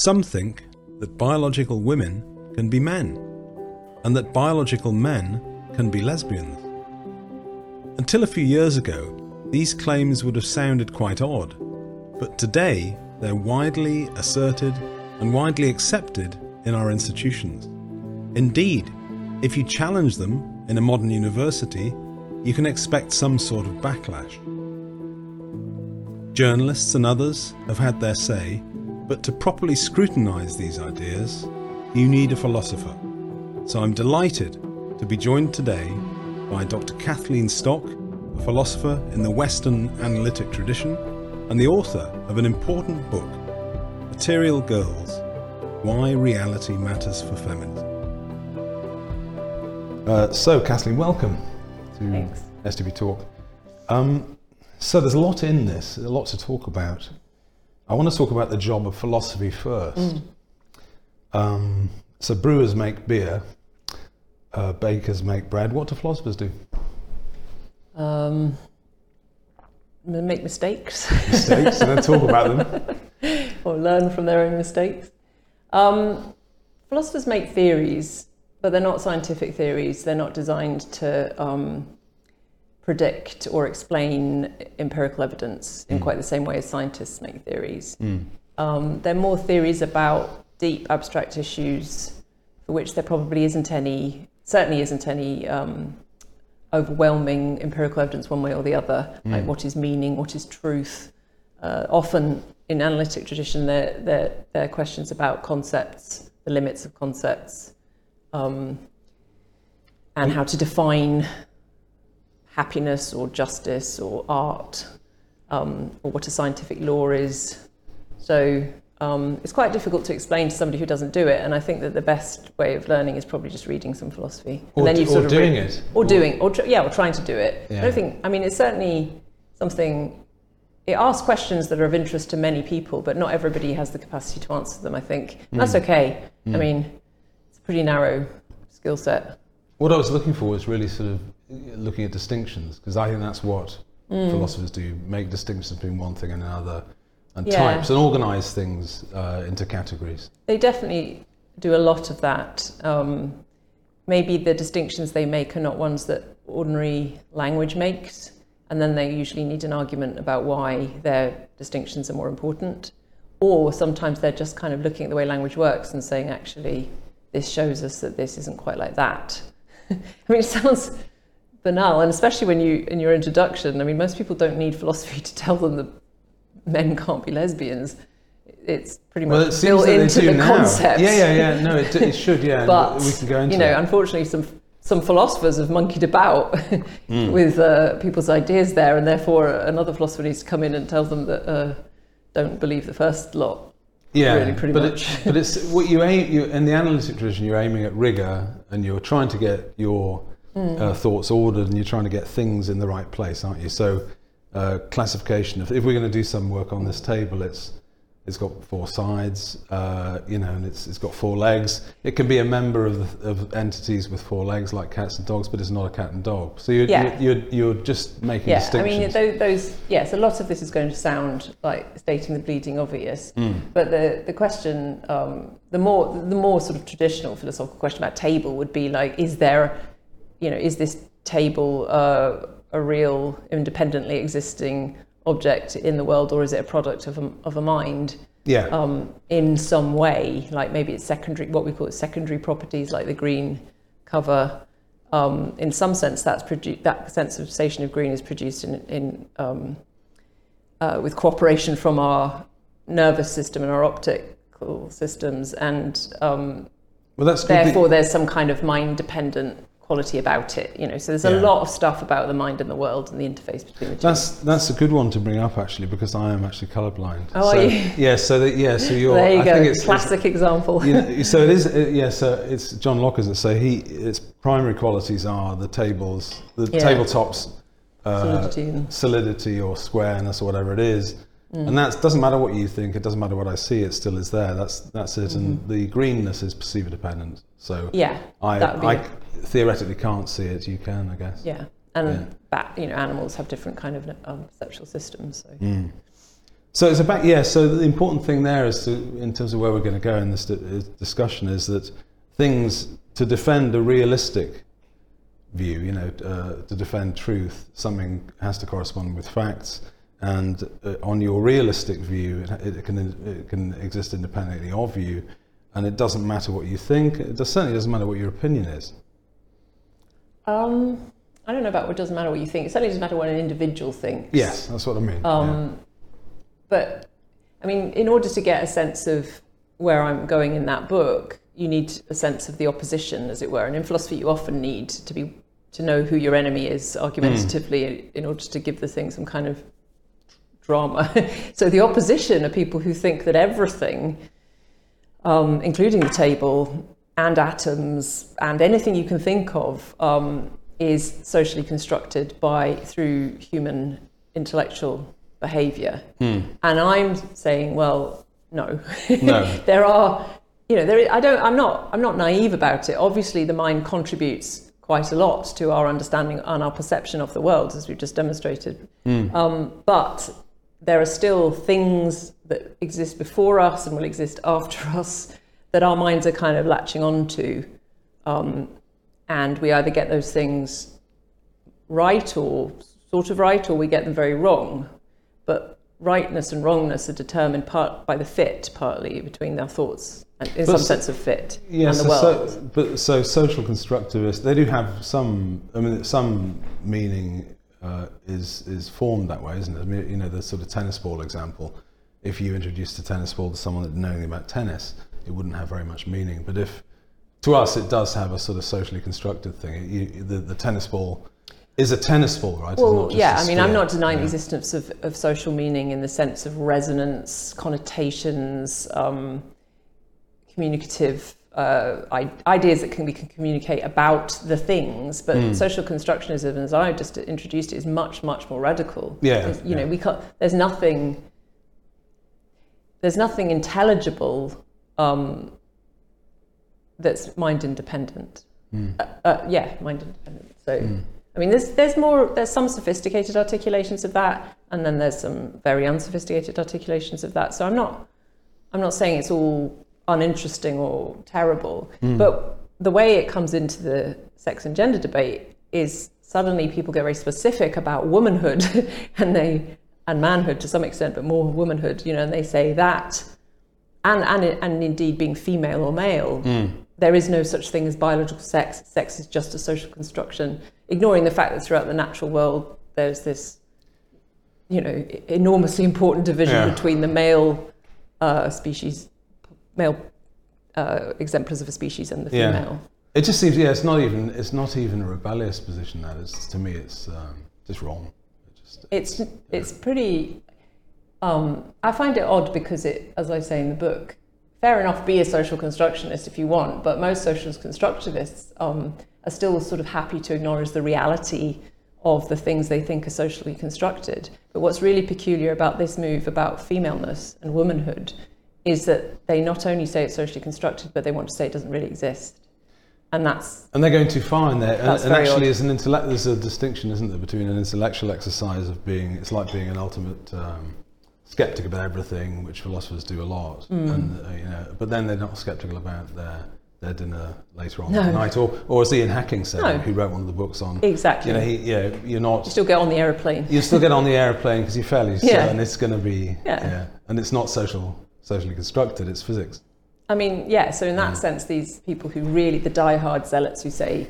Some think that biological women can be men, and that biological men can be lesbians. Until a few years ago, these claims would have sounded quite odd, but today they're widely asserted and widely accepted in our institutions. Indeed, if you challenge them in a modern university, you can expect some sort of backlash. Journalists and others have had their say, but to properly scrutinise these ideas, you need a philosopher. So I'm delighted to be joined today by Dr. Kathleen Stock, a philosopher in the Western analytic tradition and the author of an important book, Material Girls Why Reality Matters for Feminism. Uh, so, Kathleen, welcome to Thanks. SDP Talk. Um, so, there's a lot in this, a lot to talk about. I want to talk about the job of philosophy first. Mm. Um, so, brewers make beer, uh, bakers make bread. What do philosophers do? Um, make mistakes Mistakes, and then talk about them. or learn from their own mistakes. Um, philosophers make theories, but they're not scientific theories. They're not designed to um, predict or explain empirical evidence in quite the same way as scientists make theories. Um, they're more theories about deep abstract issues for which there probably isn't any, certainly isn't any um, overwhelming empirical evidence one way or the other, like what is meaning, what is truth. Uh, often in analytic tradition, there there there are questions about concepts, the limits of concepts, um, and how to define happiness or justice or art, um, or what a scientific law is. So um, it's quite difficult to explain to somebody who doesn't do it. And I think that the best way of learning is probably just reading some philosophy, Or and d- or doing it. or Or- doing, or tr- yeah, or trying to do it. I don't think. I mean, it's certainly something. It asks questions that are of interest to many people, but not everybody has the capacity to answer them. I think And that's okay. I mean, it's a pretty narrow skill set. What I was looking for was really sort of looking at distinctions, because I think that's what Mm. philosophers do make distinctions between one thing and another, and Yeah. types, and organise things uh, into categories. They definitely do a lot of that. Um, maybe the distinctions they make are not ones that ordinary language makes, and then they usually need an argument about why their distinctions are more important. Or sometimes they're just kind of looking at the way language works and saying, actually, this shows us that this isn't quite like that. I mean, it sounds banal, and especially when you, in your introduction, I mean, most people don't need philosophy to tell them that men can't be lesbians. It's pretty much Well, it seems built that they into do the now. concept. Yeah, yeah, yeah. No, it, it should. Yeah, But we can go into you know, it. unfortunately, some some philosophers have monkeyed about Hmm. with uh, people's ideas there, and therefore another philosopher needs to come in and tell them that uh, don't believe the first lot. yeah, really, pretty but much. It, but it's what you aim. You, in the analytic tradition, you're aiming at rigor, and you're trying to get your Hmm. uh, thoughts ordered, and you're trying to get things in the right place, aren't you? So, uh, classification. If, if we're going to do some work on this table, it's it's got four sides, uh, you know, and it's it's got four legs. It can be a member of, the, of entities with four legs, like cats and dogs, but it's not a cat and dog. So you're Yeah. you're, you're, you're just making distinctions. Yeah, I mean, those, those yes, a lot of this is going to sound like stating the bleeding obvious, Hmm. but the the question, um, the more the more sort of traditional philosophical question about table would be like, is there, you know, is this table uh, a real independently existing object in the world, or is it a product of a, of a mind? yeah. um, in some way, like maybe it's secondary, what we call it secondary properties, like the green cover. Um, in some sense, that's produ- that sensation of green is produced in, in um, uh, with cooperation from our nervous system and our optical systems, and um, well, that's good. that- therefore there's some kind of mind-dependent quality about it. You know, so there's a lot of stuff about the mind and the world and the interface between the two. That's that's a good one to bring up actually because I am actually colourblind. Oh, are you? Yeah. So that, yeah. So you're. there you I go, think it's, classic example. It's, you know, so it is. It, yeah. So it's John Locke, it? So he its primary qualities are the tables, the Yeah. tabletops, uh, Solidity solidity or squareness or whatever it is. Mm. And that doesn't matter what you think. It doesn't matter what I see. It still is there. That's that's it. And the greenness is perceiver dependent. So Mm-hmm. Yeah, I that would be I theoretically can't see it. You can, I guess. Yeah, and Yeah. bat, you know, animals have different kind of um, perceptual systems. So Mm. So it's about yeah. So the important thing there is to, in terms of where we're going to go in this di- discussion, is that things to defend a realistic view, you know, uh, to defend truth, something has to correspond with facts. And uh, on your realistic view, it, it, can it can exist independently of you, and it doesn't matter what you think. It does, certainly doesn't matter what your opinion is. Um, I don't know about what doesn't matter what you think. It certainly doesn't matter what an individual thinks. Yes, that's what I mean. Um, But I mean, in order to get a sense of where I'm going in that book, you need a sense of the opposition, as it were. And in philosophy, you often need to be to know who your enemy is argumentatively in order to give the thing some kind of drama. so the opposition are people who think that everything, um, including the table and atoms and anything you can think of, um, is socially constructed by through human intellectual behaviour. And I'm saying, well, no. No. there are, you know, there. Is, I don't. I'm not. I'm not naive about it. Obviously, the mind contributes quite a lot to our understanding and our perception of the world, as we've just demonstrated. Um, but there are still things that exist before us and will exist after us that our minds are kind of latching onto, um, and we either get those things right or sort of right, or we get them very wrong. But rightness and wrongness are determined part by the fit, partly between our thoughts and in But some s- sense of fit the so- world. so, but so social constructivists, they do have some. I mean, some meaning uh, is is formed that way, isn't it? I mean, you know, the sort of tennis ball example. If you introduced a tennis ball to someone that didn't know anything about tennis, it wouldn't have very much meaning. But if to us, it does have a sort of socially constructed thing. You, the, the tennis ball is a tennis ball, right? Well, yeah, I mean, I'm not denying the existence of, of social meaning in the sense of resonance, connotations, um, communicative uh, I- ideas that can we can communicate about the things. But Hmm. social constructionism, as I just introduced it, is much, much more radical. Yeah, you yeah. know, we can't. There's nothing. There's nothing intelligible um, that's mind independent. Hmm. Uh, uh, yeah, mind independent. So, I mean, there's there's more there's some sophisticated articulations of that, and then there's some very unsophisticated articulations of that. So I'm not I'm not saying it's all uninteresting or terrible, but the way it comes into the sex and gender debate is suddenly people get very specific about womanhood, and they and manhood to some extent, but more womanhood. You know, and they say that and, and, and indeed being female or male, there is no such thing as biological sex. Sex is just a social construction, ignoring the fact that throughout the natural world there's this, you know, enormously important division Yeah. between the male uh, species, male uh, exemplars of a species, and the Yeah. female. It just seems, yeah, it's not even it's not even a rebellious position. That is, to me, it's um, just wrong. It just, It's it's pretty. Um, I find it odd because it, as I say in the book, fair enough, be a social constructionist if you want, but most social constructivists um, are still sort of happy to acknowledge the reality of the things they think are socially constructed. But what's really peculiar about this move about femaleness and womanhood is that they not only say it's socially constructed, but they want to say it doesn't really exist. And that's and they're going too far in there. And, and actually, odd. as an intellect, there's a distinction, isn't there, between an intellectual exercise of being it's like being an ultimate um, skeptic about everything, which philosophers do a lot, Mm. and uh, you know, but then they're not skeptical about their their dinner later on No. at night, or or as Ian Hacking said, No. who wrote one of the books on. exactly. You know, he, yeah, you're not. you still get on the aeroplane. you still get on the airplane because you're fairly Yeah. certain it's going to be Yeah. and it's not social socially constructed it's physics I mean, yeah, so in that Mm. sense, these people who really, the die-hard zealots who say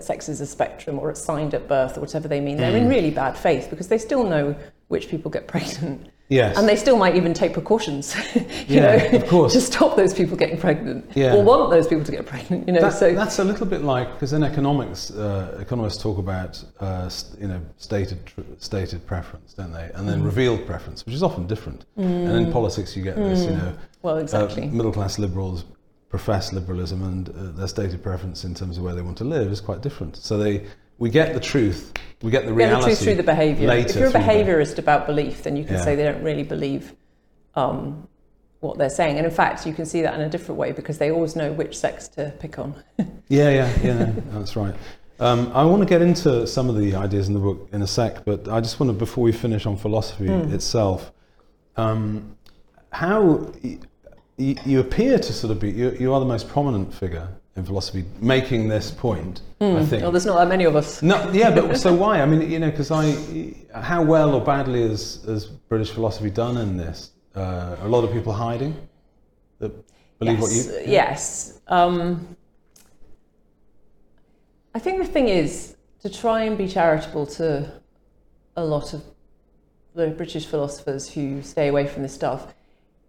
sex is a spectrum or it's signed at birth or whatever they mean, Mm. they're in really bad faith because they still know which people get pregnant. Yes And they still might even take precautions, you Yeah, know, of course. to stop those people getting pregnant Yeah. or want those people to get pregnant, you know. That- so that's a little bit like because in economics, uh, economists talk about uh, you know stated stated preference, don't they? And Mm. then revealed preference, which is often different. And in politics, you get this, you know, well, uh, middle class liberals profess liberalism, and uh, their stated preference in terms of where they want to live is quite different. So they we get the truth, we get the Get the reality truth through the behaviour. If you're a behaviourist about belief, then you can Yeah. say they don't really believe um, what they're saying. And in fact, you can see that in a different way because they always know which sex to pick on. Yeah, yeah, yeah, that's right. Um, I want to get into some of the ideas in the book in a sec, but I just want to, before we finish on philosophy Hmm. itself, um, how y- y- you appear to sort of be, you, you are the most prominent figure in philosophy making this point, I think. Well, there's not that many of us. No, yeah, but so why? I mean, you know, because I, how well or badly has, has British philosophy done in this? Uh, a lot of people hiding that believe yes, what you. Yes. Um, I think the thing is to try and be charitable to a lot of the British philosophers who stay away from this stuff.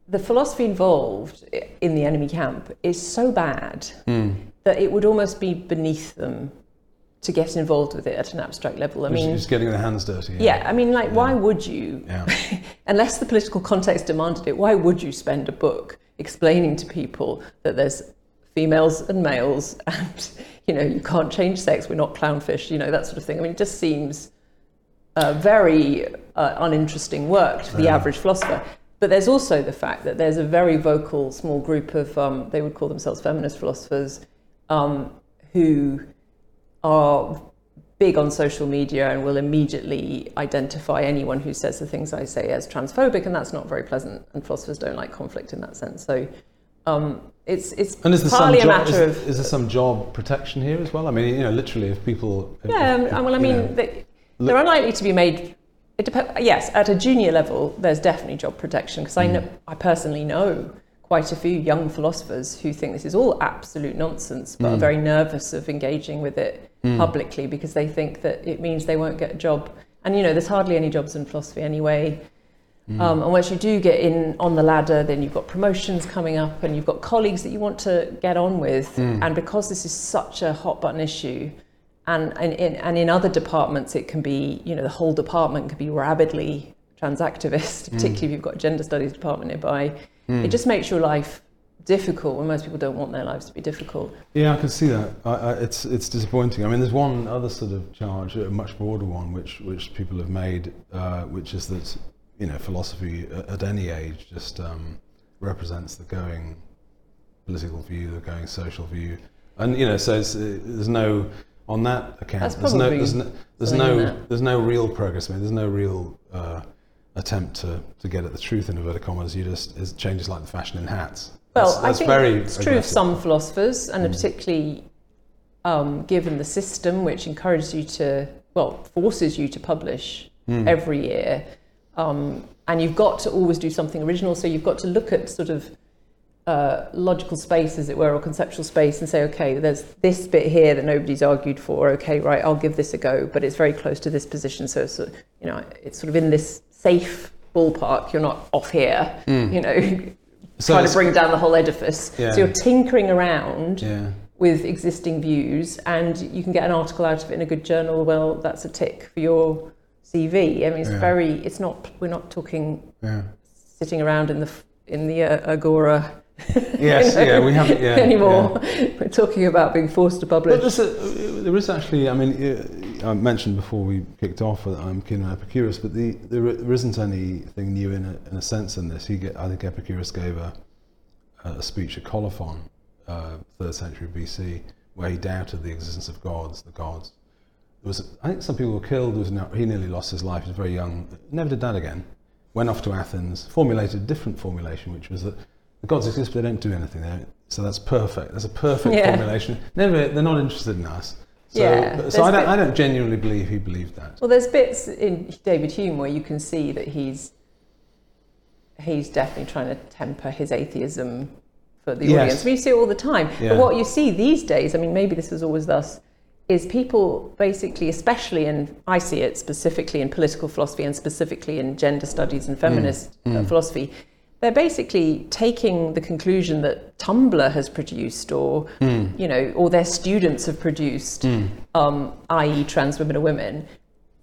The philosophy involved in the enemy camp is so bad Hmm. that it would almost be beneath them to get involved with it at an abstract level. I Just, mean, just getting their hands dirty. yeah, I mean, like, why would you? Yeah. unless the political context demanded it, why would you spend a book explaining to people that there's females and males and, you know, you can't change sex, we're not clownfish, you know, that sort of thing? I mean, it just seems uh, very uh, uninteresting work to the Yeah. average philosopher. But there's also the fact that there's a very vocal small group of, um, they would call themselves feminist philosophers, um, who are big on social media and will immediately identify anyone who says the things I say as transphobic, and that's not very pleasant. And philosophers don't like conflict in that sense. So um, it's it's And is there some partly a job, matter is, of is there some job protection here as well? I mean, you know, literally, if people. if- yeah. if- um, well, I mean, they, they're unlikely to be made. It dep- yes, at a junior level, there's definitely job protection because Mm. I know I personally know quite a few young philosophers who think this is all absolute nonsense, but are Mm. very nervous of engaging with it publicly because they think that it means they won't get a job. And you know, there's hardly any jobs in philosophy anyway. Mm. Um, and once you do get in on the ladder, then you've got promotions coming up and you've got colleagues that you want to get on with. Mm. And because this is such a hot button issue, and, and, in, and in other departments, it can be, you know, the whole department can be rabidly transactivist, particularly if you've got a gender studies department nearby. It just makes your life difficult when most people don't want their lives to be difficult. Yeah, I can see that. I, I, it's it's disappointing. I mean, there's one other sort of charge, a much broader one, which which people have made, uh, which is that you know philosophy at, at any age just um, represents the going political view, the going social view, and you know, so it's, uh, there's no on that account. That's there's no there's no there's no, that. there's no real progress. Mean, there's no real. Uh, attempt to, to get at the truth in inverted commas you just it changes like the fashion in hats Well, That's- I think very it's true of some philosophers, and particularly um, given the system which encourages you to, well, forces you to publish Hmm. every year. Um, and you've got to always do something original, so you've got to look at sort of uh, logical space, as it were, or conceptual space, and say, okay, there's this bit here that nobody's argued for. Okay, right, I'll give this a go, but it's very close to this position, so it's, you know, it's sort of in this safe ballpark. You're not off here, you know. So trying to bring down the whole edifice. Yeah. So you're tinkering around yeah with existing views, and you can get an article out of it in a good journal. Well, that's a tick for your CV. I mean, it's Yeah. very. It's not. We're not talking yeah sitting around in the in the uh, agora Yes, you know, yeah, we haven't yeah, anymore. We're talking about being forced to publish. But there's a, there is actually, I mean, I mentioned before we kicked off that I'm keen on Epicurus, but the, there, there isn't anything new in a, in a sense in this. He get, I think Epicurus gave a, a speech at Colophon, uh, third century BC, where he doubted the existence of gods, the gods. There was, I think some people were killed. Was no, he nearly lost his life. He was very young. Never did that again. Went off to Athens, formulated a different formulation, which was that the gods exist, but they don't do anything. They- So that's perfect. That's a perfect Yeah. formulation. Never, they're not interested in us. So, Yeah, but- so I don't, I don't genuinely believe he believed that. Well, there's bits in David Hume where you can see that he's he's definitely trying to temper his atheism for the Yes. audience. I mean, you see it all the time. Yeah. But what you see these days, I mean, maybe this was always thus, is people basically, especially in, I see it specifically in political philosophy and specifically in gender studies and feminist uh, philosophy, they're basically taking the conclusion that Tumblr has produced or, hmm. you know, or their students have produced, hmm. um, i.e. trans women or women,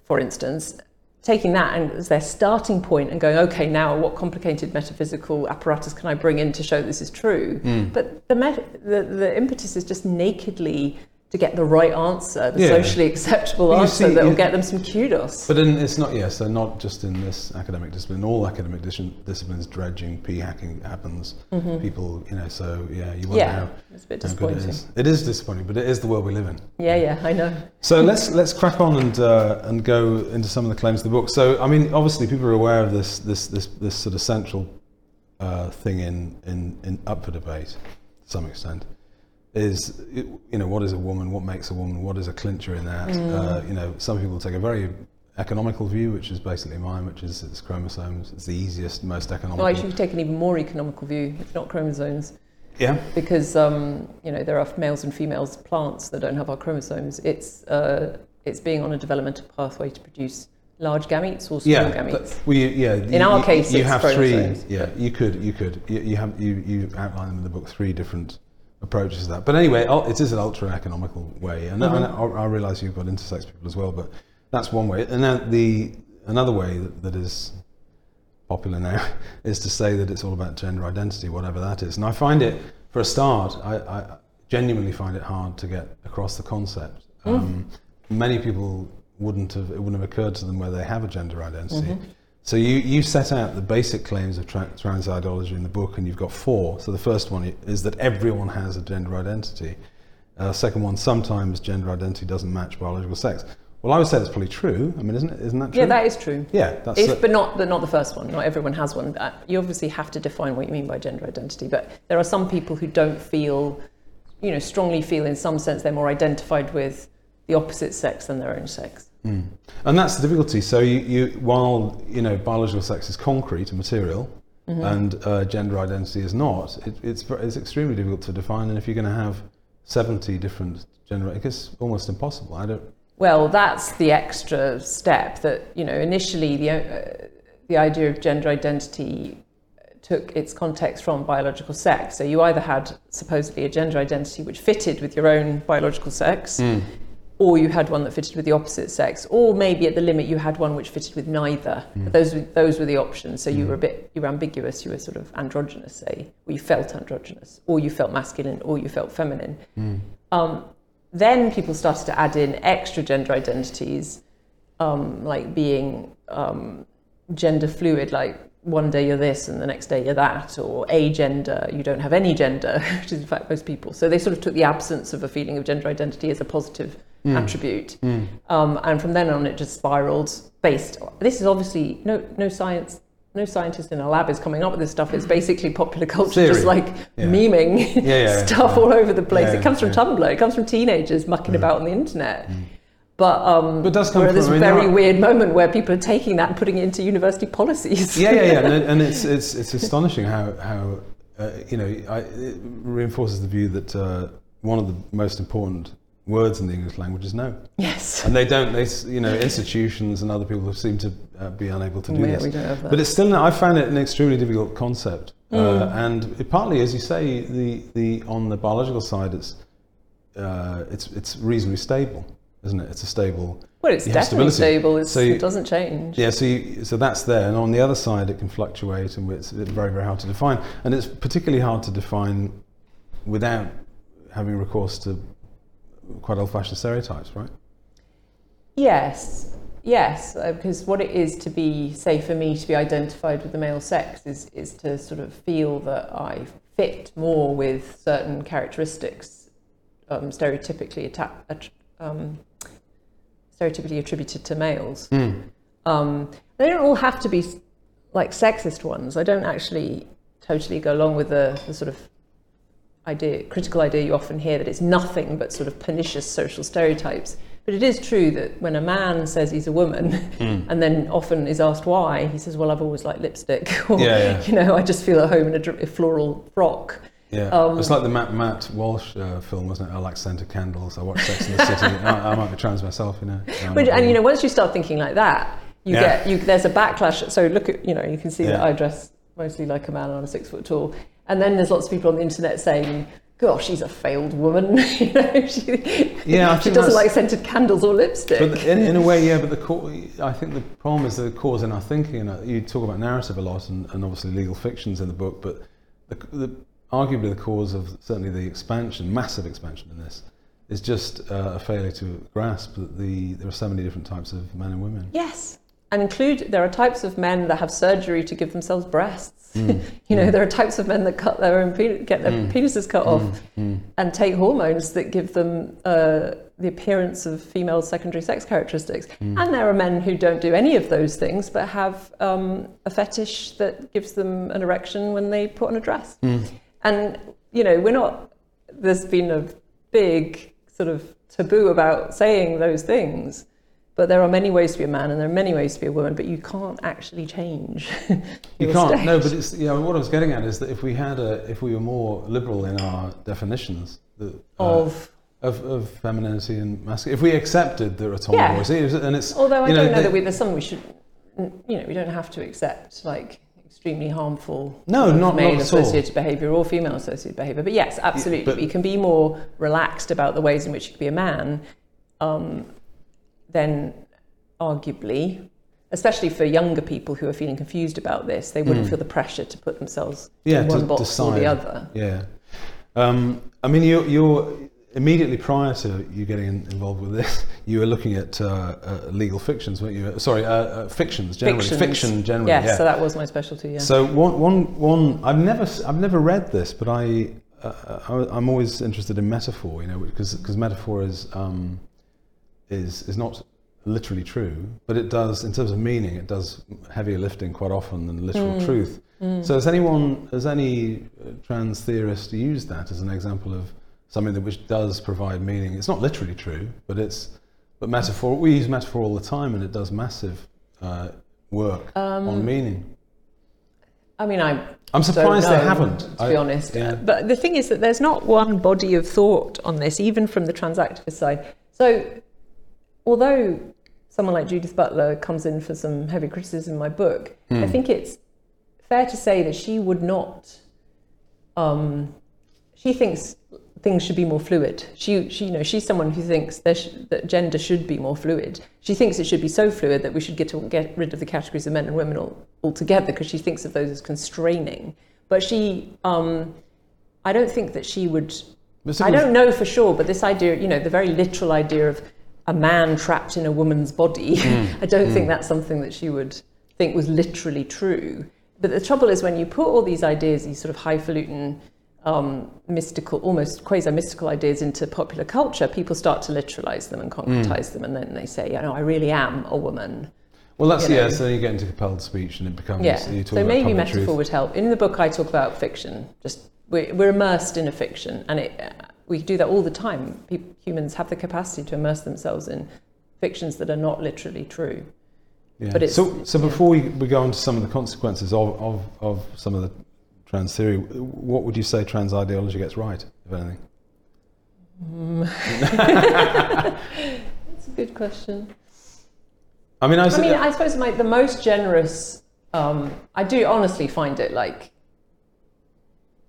for instance, taking that and as their starting point and going, okay, now what complicated metaphysical apparatus can I bring in to show this is true? Hmm. But the, met- the, the impetus is just nakedly to get the right answer, the Yeah. socially acceptable answer see, that will get them some kudos. But in, it's not, yes, so not just in this academic discipline. All academic dis- disciplines, dredging, p hacking happens. People, you know, so yeah, you wonder Mm-hmm. yeah, how, it's a bit good it disappointing. is. It is disappointing, but it is the world we live in. Yeah, yeah, I know. So let's let's crack on and uh, and go into some of the claims of the book. So I mean, obviously, people are aware of this this this, this sort of central uh, thing in, in in up for debate to some extent. Is you know what is a woman? What makes a woman? What is a clincher in that? Uh, you know, some people take a very economical view, which is basically mine, which is it's chromosomes. It's the easiest, most economical. Well, actually, you take an even more economical view. It's not chromosomes. yeah, because um, you know there are males and females plants that don't have our chromosomes. It's uh, it's being on a developmental pathway to produce large gametes or small yeah. gametes. but we, yeah. In our case, you have three. Yeah, you could, you could, you, you have, you, you outline them in the book three different approaches to that. But anyway, it is an ultra economical way, and, Mm-hmm. and I, I realise you've got intersex people as well, but that's one way. And then the another way that, that is popular now is to say that it's all about gender identity, whatever that is. And I find it, for a start, I, I genuinely find it hard to get across the concept. Mm. Um, many people wouldn't have it wouldn't have occurred to them where they have a gender identity. Mm-hmm. So you, you set out the basic claims of tra- trans ideology in the book, and you've got four. So the first one is that everyone has a gender identity. Uh, second one, sometimes gender identity doesn't match biological sex. Well, I would say that's probably true. I mean, isn't it? Isn't that true? Yeah, that is true. yeah, that's If, it. but not the, not the first one. Not everyone has one. Uh, You obviously have to define what you mean by gender identity. But there are some people who don't feel, you know, strongly feel in some sense they're more identified with the opposite sex than their own sex. Mm. And that's the difficulty. So you, you, while you know biological sex is concrete and material, Mm-hmm. and uh, gender identity is not, it, it's it's extremely difficult to define. And if you're going to have seventy different gender, it's almost impossible. I don't. Well, that's the extra step that you know. Initially, the uh, the idea of gender identity took its context from biological sex. So you either had supposedly a gender identity which fitted with your own biological sex, or you had one that fitted with the opposite sex, or maybe at the limit you had one which fitted with neither. But those were, those were the options. So you were a bit you were ambiguous. You were sort of androgynous, say, or you felt androgynous, or you felt masculine, or you felt feminine. Um, then people started to add in extra gender identities, um, like being um, gender fluid, like one day you're this and the next day you're that, or agender, you don't have any gender, which is in fact most people. So they sort of took the absence of a feeling of gender identity as a positive attribute. Um, and from then on, it just spiraled based. This is obviously no, no science. No scientist in a lab is coming up with this stuff. It's basically popular culture, Theory. just like Yeah. memeing Yeah, yeah, stuff all over the place. It comes from. Tumblr. It comes from teenagers mucking about on the internet. But um, But it does come we're at from- this very weird moment where people are taking that and putting it into university policies. Yeah, yeah, yeah. and, and it's it's it's astonishing how how uh, you know I, it reinforces the view that uh, one of the most important words in the English language is no. yes. And they don't, they, you know, institutions and other people seem to uh, be unable to do Yeah, this. we don't have that. But it's still, I found it an extremely difficult concept. Uh, Mm. and it, partly, as you say, the, the, on the biological side, it's, uh, it's, it's reasonably stable, isn't it? It's a stable. well, it's definitely stability. stable. It's, So you- it doesn't change. Yeah, so, you, so that's there. And on the other side, it can fluctuate and it's very, very hard to define. And it's particularly hard to define without having recourse to quite old fashioned stereotypes, right? Yes, yes, uh, because what it is to be, say, for me to be identified with the male sex is, is to sort of feel that I fit more with certain characteristics, um, stereotypically atta- att- um, stereotypically attributed to males. Um, they don't all have to be like sexist ones. I don't actually totally go along with the, the sort of idea, critical idea you often hear that it's nothing but sort of pernicious social stereotypes. But it is true that when a man says he's a woman and then often is asked why, he says, Well, I've always liked lipstick. or, Yeah, yeah. You know, I just feel at home in a, a floral frock. Yeah, Um, it's like the Matt, Matt Walsh uh, film, wasn't it? I like scented candles. I watch Sex in the City. I, I might be trans myself, you know. Um, But, and you know, once you start thinking like that, you Yeah. get you, there's a backlash. So look at you know, you can see that I dress mostly like a man and I'm six foot tall, and then there's lots of people on the internet saying, "Gosh, she's a failed woman." you know, she, Yeah, I she doesn't like scented candles or lipstick. But in, in a way, yeah. But the core, I think the problem is the cause in our thinking. And uh, you talk about narrative a lot, and, and obviously legal fictions in the book. But the, the, arguably, the cause of certainly the expansion, massive expansion in this, is just uh, a failure to grasp that the there are so many different types of men and women. Yes. And include there are types of men that have surgery to give themselves breasts. Mm. Mm. you know, there are types of men that cut their own pen- get their mm. penises cut off and take hormones that give them uh, the appearance of female secondary sex characteristics. And there are men who don't do any of those things but have um, a fetish that gives them an erection when they put on a dress. And you know, we're not. There's been a big sort of taboo about saying those things. But there are many ways to be a man and there are many ways to be a woman, but you can't actually change. You can't. No, but it's you know what I was getting at is that if we had a if we were more liberal in our definitions that, uh, of of, of femininity and masculinity, if we accepted there are tomboys, and it's although I you know, don't know they- that we, there's some we should you know we don't have to accept like extremely harmful No, not- not male all. associated behaviour or female associated behaviour. But yes, absolutely, but- we can be more relaxed about the ways in which you can be a man. Um, then arguably, especially for younger people who are feeling confused about this, they wouldn't feel the pressure to put themselves. Yeah, in one box or the other. Yeah. Um, I mean, you're, you're immediately prior to you getting involved with this, you were looking at uh, uh, legal fictions, weren't you? Sorry, uh, uh, fictions generally. Fictions. Fiction generally. Yes, yeah. so that was my specialty. Yeah. So one, one, one. I've never, I've never read this, but I, uh, I I'm always interested in metaphor. You know, because because metaphor is um, is is not literally true, but it does in terms of meaning. It does heavier lifting quite often than literal Hmm. truth. So has anyone, has any uh, trans theorist used that as an example of something that which does provide meaning? It's not literally true, but it's but metaphor. We use metaphor all the time, and it does massive uh, work Um, on meaning. I mean, I I'm surprised they haven't. To I- be honest, yeah. but the thing is that there's not one body of thought on this, even from the trans activist side. So, although someone like Judith Butler comes in for some heavy criticism in my book, Hmm. I think it's fair to say that she would not. Um, she thinks things should be more fluid. She, she, you know, she's someone who thinks there sh- that gender should be more fluid. She thinks it should be so fluid that we should get to get rid of the categories of men and women all, altogether because she thinks of those as constraining. But she, um, I don't think that she would. I don't know for sure, but this idea, you know, the very literal idea of a man trapped in a woman's body, hmm. I don't think hmm. that's something that she would think was literally true. But the trouble is when you put all these ideas, these sort of highfalutin, um, mystical, almost quasi-mystical ideas into popular culture, people start to literalize them and hmm. concretize them, and then they say, you know, I really am a woman. Well, that's you yeah. know. So then you get into compelled speech, and it becomes Yeah. you talk So maybe metaphor truth. would help. In the book, I talk about fiction. Just we're, we're immersed in a fiction, and it, we do that all the time. Peop humans have the capacity to immerse themselves in fictions that are not literally true. Yeah. but it's- so, so before we, we go on to some of the consequences of, of, of some of the trans theory, what would you say trans ideology gets right, if anything? That's a good question. I mean, I, I mean, I suppose my, the most generous. Um, I do honestly find it like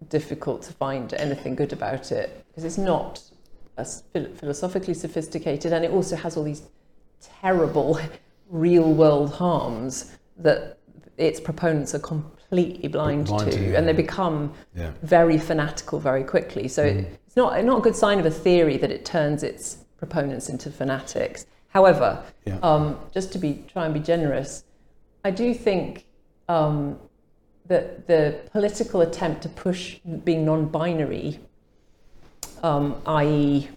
difficult to find anything good about it because it's not philosophically sophisticated, and it also has all these terrible real world harms that its proponents are completely blind, Blind to, to, and they become yeah. very fanatical very quickly. So Mm. it's not not a good sign of a theory that it turns its proponents into fanatics. However, Yeah. um, just to be try and be generous, I do think um, that the political attempt to push being non-binary, um, i.e.,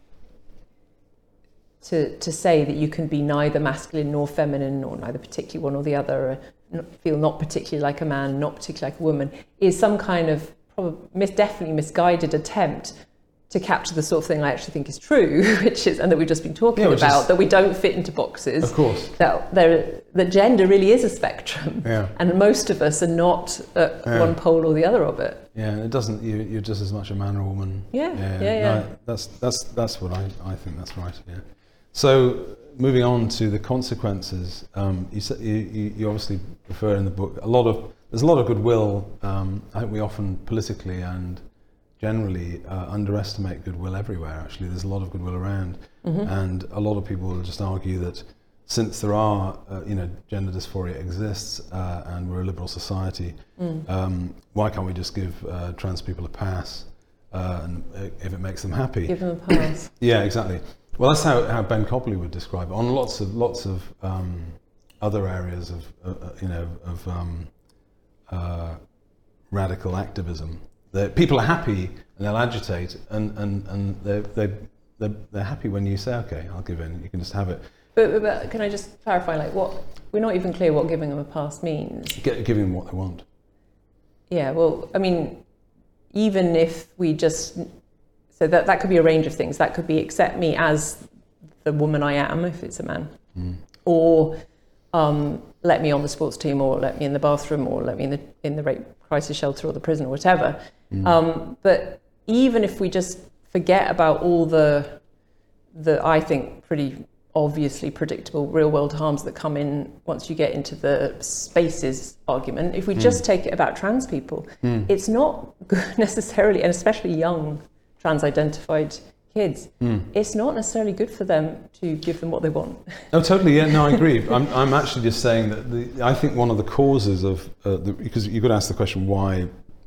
to, to say that you can be neither masculine nor feminine, or neither particularly one or the other, or feel not particularly like a man, not particularly like a woman, is some kind of prob- mis- definitely misguided attempt to capture the sort of thing I actually think is true, which is, and that we've just been talking Yeah, about, is- that we don't fit into boxes Of course. that there that gender really is a spectrum, Yeah. and most of us are not at Yeah. one pole or the other of it. Yeah, and it doesn't. You, you're just as much a man or a woman. Yeah, yeah, yeah. no, that's that's that's what I, I think. That's right. Yeah. So moving on to the consequences, um, you, you you you obviously refer in the book a lot of there's a lot of goodwill. Um, I think we often politically and generally uh, underestimate goodwill everywhere. Actually, there's a lot of goodwill around, Mm-hmm. and a lot of people will just argue that since there are, uh, you know, gender dysphoria exists uh, and we're a liberal society, Mm. um, why can't we just give uh, trans people a pass? uh, and uh, if it makes them happy. Give them a pass. Yeah, exactly. Well, that's how, how Ben Cobley would describe it. On lots of lots of um, other areas of you know of um, uh, radical activism, that people are happy and they'll agitate, and and and they're, they're they're they're happy when you say, okay, I'll give in. You can just have it. But, but, but can I just clarify, like, what we're not even clear what giving them a pass means. Get, give them what they want. Yeah, well, I mean, even if we just so that that could be a range of things. That could be accept me as the woman I am, if it's a man, Mm. or um, let me on the sports team, or let me in the bathroom, or let me in the in the rape crisis shelter or the prison or whatever. Mm. Um, but even if we just forget about all the the I think pretty obviously predictable real world harms that come in once you get into the spaces argument, if we just take it about trans people, Mm. it's not necessarily, and especially young trans identified kids, Mm. it's not necessarily good for them to give them what they want. Oh, totally. Yeah, no, I agree. I'm, I'm actually just saying that the, I think one of the causes of uh, the, because you've got to ask the question why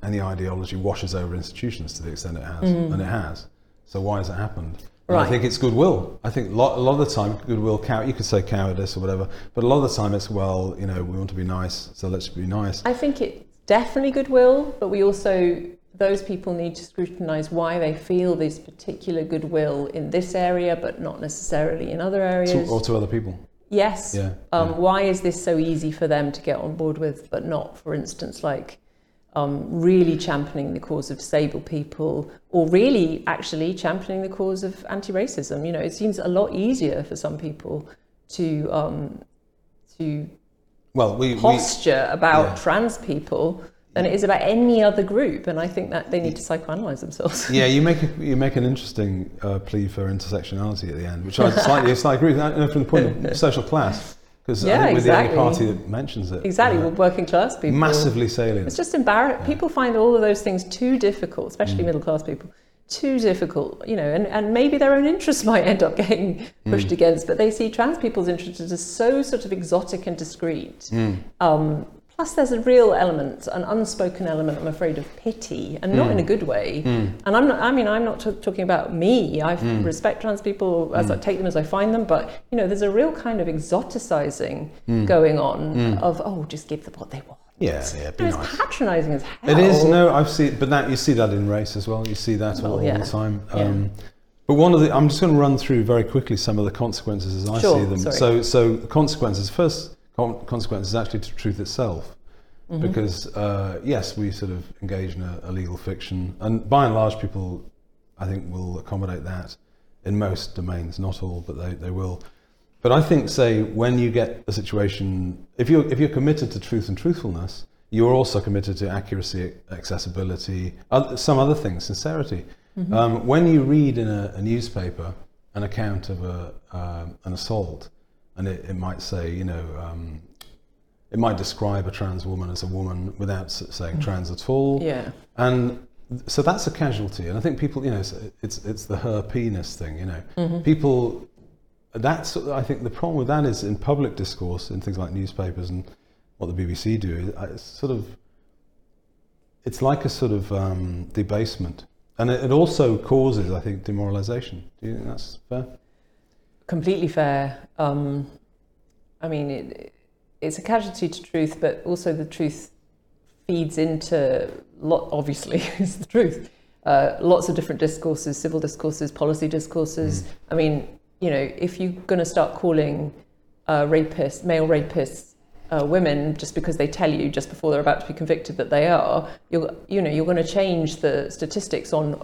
any ideology washes over institutions to the extent it has, and it has. So why has it happened? And I think it's goodwill. I think a lot, a lot of the time, goodwill, cow- you could say cowardice or whatever, but a lot of the time it's, well, you know, we want to be nice, so let's be nice. I think it's definitely goodwill, but we also, those people need to scrutinise why they feel this particular goodwill in this area, but not necessarily in other areas. To, or to other people. yes. Yeah. Um, yeah. Why is this so easy for them to get on board with, but not, for instance, like um, really championing the cause of disabled people, or really actually championing the cause of anti-racism? You know, it seems a lot easier for some people to um, to Well, we, we, posture about yeah. trans people than it is about any other group, and I think that they need to psychoanalyze themselves. Yeah, you make a, you make an interesting uh, plea for intersectionality at the end, which I slightly, slightly agree with. From the point of social class, because Yeah, I think we're the only party that mentions it. exactly, well, working class people. massively salient. It's just embarrassing. People find all of those things too difficult, especially middle class people. Too difficult, you know, and, and maybe their own interests might end up getting pushed against, but they see trans people's interests as so sort of exotic and discreet. Um, plus, there's a real element, an unspoken element, I'm afraid, of pity, and not in a mm. good way. Mm. And I'm not, I mean, I'm not t- talking about me. I mm. respect trans people as I take them as I find them, but, you know, there's a real kind of exoticizing going on of, oh, just give them what they want. Yeah, yeah, be And it's patronising as hell. It is no, I've seen, but that you see that in race as well. You see that all, yeah. all the time. Yeah. Um, but one of the, I'm just going to run through very quickly some of the consequences as I Sure, see them. sorry. So, so the consequences. First consequence is actually to truth itself, Mm-hmm. because uh, yes, we sort of engage in a, a legal fiction, and by and large, people, I think, will accommodate that in most domains. Not all, but they, they will. But I think, say, when you get a situation, if you're if you're committed to truth and truthfulness, you're also committed to accuracy, accessibility, oth- some other things, sincerity. Um, when you read in a, a newspaper an account of a um, an assault, and it, it might say, you know, um, it might describe a trans woman as a woman without saying trans at all, Yeah. and so that's a casualty. And I think people, you know, it's it's, it's the her penis thing. You know, people. That's I think the problem with that is in public discourse in things like newspapers and what the BBC do. It's sort of it's like a sort of um, debasement, and it, it also causes, I think, demoralisation. Do you think that's fair? Completely fair. Um, I mean, it, it's a casualty to truth, but also the truth feeds into lot. Obviously, is the truth. Uh, lots of different discourses, civil discourses, policy discourses. I mean, you know, if you're going to start calling uh, rapists, male rapists, uh, women just because they tell you just before they're about to be convicted that they are, you're, you know, you're going to change the statistics on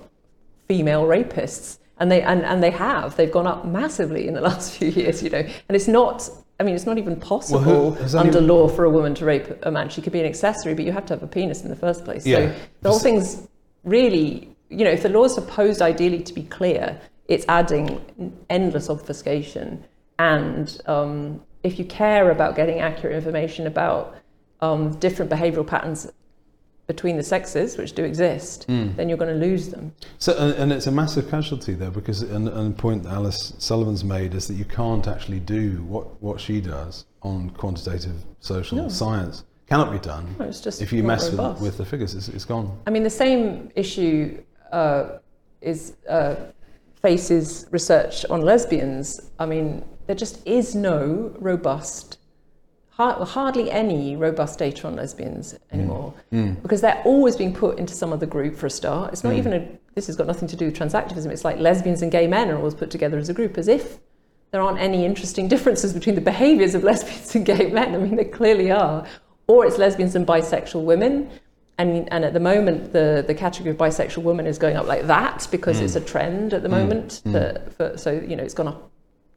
female rapists and they and, and they have. They've gone up massively in the last few years you know. And it's not i mean it's not even possible who- under law for a woman to rape a man. She could be an accessory but you have to have a penis in the first place. Yeah. so the whole thing's really you know if the law is supposed ideally to be clear it's adding endless obfuscation. And um, if you care about getting accurate information about um, different behavioral patterns between the sexes, which do exist, then you're going to lose them. So, and, and it's a massive casualty though, because and, and the point that Alice Sullivan's made is that you can't actually do what, what she does on quantitative social No. science. Cannot be done. No, it's just if you mess with, with the figures, it's, it's gone. I mean, the same issue uh, is uh, faces research on lesbians, I mean, there just is no robust, hardly any robust data on lesbians mm. anymore, mm. because they're always being put into some other group for a start. It's not mm. even a. This has got nothing to do with transactivism. It's like lesbians and gay men are always put together as a group, as if there aren't any interesting differences between the behaviours of lesbians and gay men. I mean, there clearly are. Or it's lesbians and bisexual women. And, and at the moment, the, the category of bisexual women is going up like that because it's a trend at the moment. that- for, so, you know, it's gone up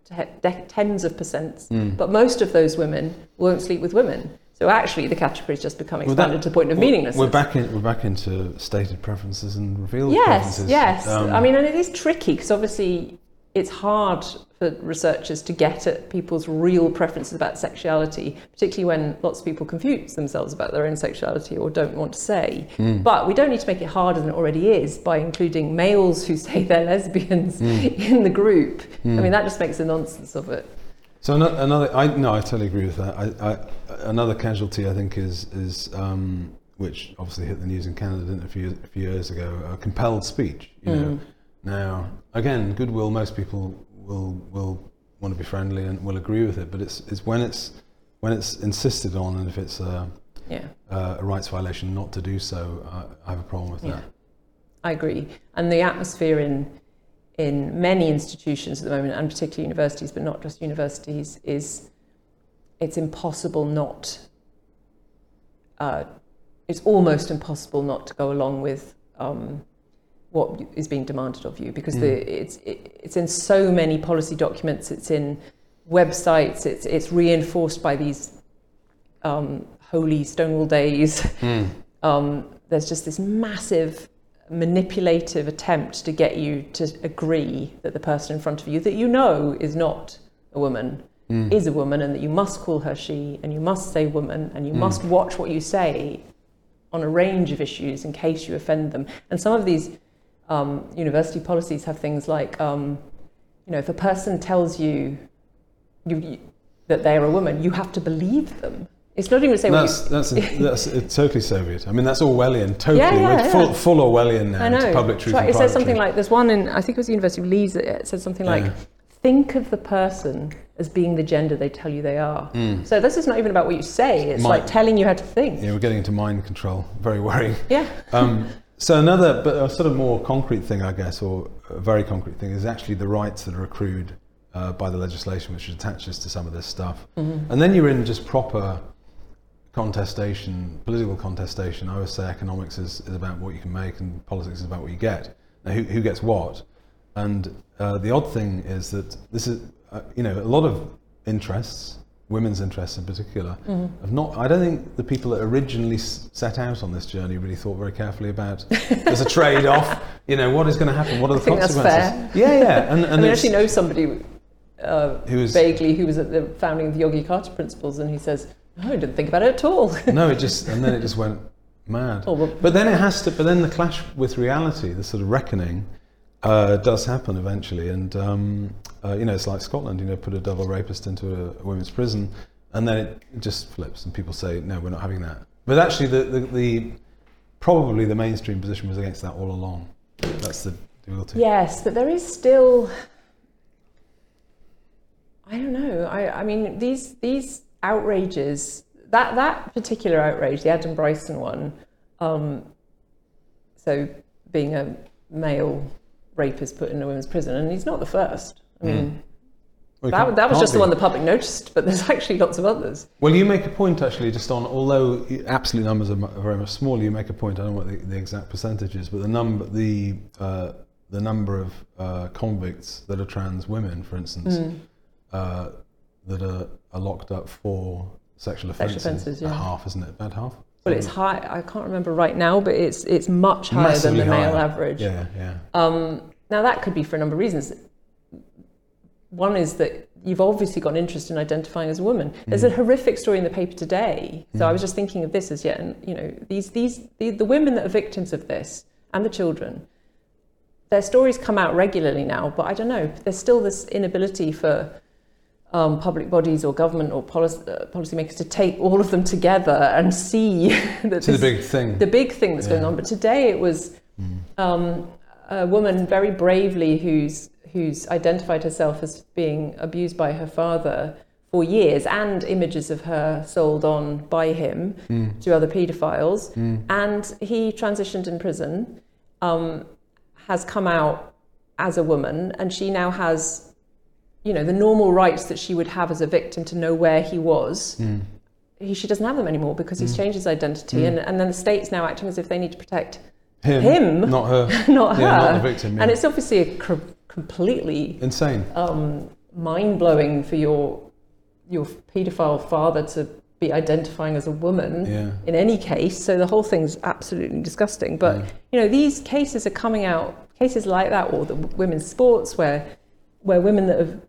tens of percents. But most of those women won't sleep with women. So actually, the category is just becoming Well, that- expanded to the point of Well, meaninglessness. We're back in. We're back into stated preferences and revealed Yes, preferences. yes. Um, I mean, and it is tricky because obviously it's hard for researchers to get at people's real preferences about sexuality, particularly when lots of people confuse themselves about their own sexuality or don't want to say. Hmm. But we don't need to make it harder than it already is by including males who say they're lesbians Hmm. in the group. I mean, that just makes a nonsense of it. So another, I no, I totally agree with that. I, I, another casualty, I think, is is um, which obviously hit the news in Canada a few a few years ago. Uh, compelled speech. You know, now again, goodwill. Most people will will want to be friendly and will agree with it, but it's it's when it's when it's insisted on and if it's a, Yeah. a, a rights violation not to do so, uh, I have a problem with Yeah. that. I agree. And the atmosphere in in many institutions at the moment, and particularly universities, but not just universities, is it's impossible not. Uh, it's almost impossible not to go along with um, what is being demanded of you because the, it's it, it's in so many policy documents. It's in websites. It's it's reinforced by these um, holy Stonewall days. Um, there's just this massive manipulative attempt to get you to agree that the person in front of you that you know is not a woman is a woman and that you must call her she and you must say woman and you must watch what you say on a range of issues in case you offend them. And some of these um, university policies have things like, um, you know, if a person tells you, you, you that they're a woman, you have to believe them. It's not even to say well, That's you, that's that's it's totally Soviet. I mean, that's Orwellian. Totally, Yeah, yeah, we're full, yeah. full Orwellian now. I know. public truth. And it says something truth. like there's one in I think it was the University of Leeds. that It said something like, "Think of the person as being the gender they tell you they are." So this is not even about what you say. It's My- like telling you how to think. Yeah, we're getting into mind control. Very worrying. Yeah. Um, so another, but a sort of more concrete thing, I guess, or a very concrete thing, is actually the rights that are accrued uh, by the legislation which attaches to some of this stuff. And then you're in just proper contestation, political contestation. I always say economics is, is about what you can make, and politics is about what you get. Now, who, who gets what? And uh, the odd thing is that this is, uh, you know, a lot of interests, women's interests in particular, have not. I don't think the people that originally s- set out on this journey really thought very carefully about. There's a trade-off. You know, what is going to happen? What are the think that's consequences? fair. Yeah, yeah. And, I and mean, I it's- actually know somebody uh, Who was- vaguely who was at the founding of the Yogyakarta Principles, and he says, "No, I didn't think about it at all." no, it just and then it just went mad. Oh, well- but then it has to. But then the clash with reality, the sort of reckoning, uh, does happen eventually. And um, uh, you know, it's like Scotland. You know, put a double rapist into a, women's prison, and then it, it just flips, and people say, no, we're not having that. But actually, the, the, the probably the mainstream position was against that all along. That's the difficulty. Yes, but there is still. I don't know. I, I mean, these these outrages. That that particular outrage, the Adam Bryson one. Um, so being a male rapist put in a women's prison, and he's not the first. I mean, Well, that, that was just the one the public noticed, but there's actually lots of others. Well, you make a point actually, just on although absolute numbers are very much smaller. You make a point. I don't know what the, the exact percentage is, but the number the uh, the number of uh, convicts that are trans women, for instance, Hmm. uh, that are, are locked up for sexual Sexual offences, offences, yeah. half, isn't it? About half. Well, it's high. I can't remember right now, but it's it's much higher Massively than the male average. Yeah, yeah. Um, now that could be for a number of reasons. One is that you've obviously got an interest in identifying as a woman. There's Mm. a horrific story in the paper today. So I was just thinking of this as yet, and you know, these these the, the women that are victims of this and the children. Their stories come out regularly now, but I don't know. There's still this inability for um, public bodies or government or policy, uh, policymakers to take all of them together and see that To the big thing. the big thing that's going on. But today it was um, a woman very bravely who's who's identified herself as being abused by her father for years, and images of her sold on by him Mm. to other paedophiles, Mm. and he transitioned in prison, um, has come out as a woman, and she now has, you know, the normal rights that she would have as a victim to know where he was. Mm. He, she doesn't have them anymore because he's Mm. changed his identity, Mm. and, and then the state's now acting as if they need to protect Him, Him? not her. not her. Yeah, not the victim. Yeah. And it's obviously a cr- completely insane. um, mind blowing for your your paedophile father to be identifying as a woman Yeah. in any case. So the whole thing's absolutely disgusting. But you know, these cases are coming out. Cases like that, or the women's sports, where where women that have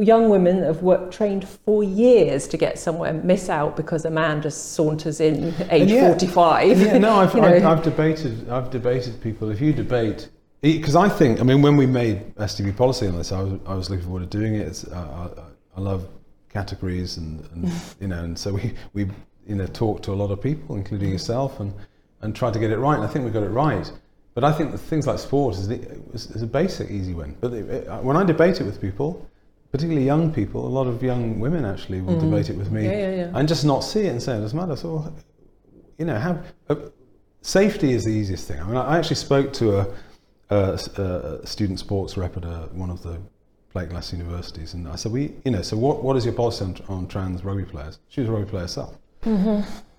young women have worked trained for years to get somewhere miss out because a man just saunters in age yeah, 45 Yeah, no, I've. I've, I've debated. I've debated people. If you debate, because I think, I mean, when we made SDP policy on this, I was, I was looking forward to doing it. It's, I, I love categories, and, and you know, and so we, we, you know, talked to a lot of people, including yourself, and and tried to get it right. And I think we got it right. But I think things like sport is, is, is a basic easy win. But it, it, when I debate it with people, particularly young people, a lot of young women actually will Mm. debate it with me yeah yeah yeah and just not see it and say it doesn't matter. So, you know, have uh, safety is the easiest thing. I mean, I actually spoke to a, a, a student sports rep at a, one of the Blake Glass universities, and I said, "We, you know, so what, what is your policy on, on trans rugby players?" She was a rugby player herself.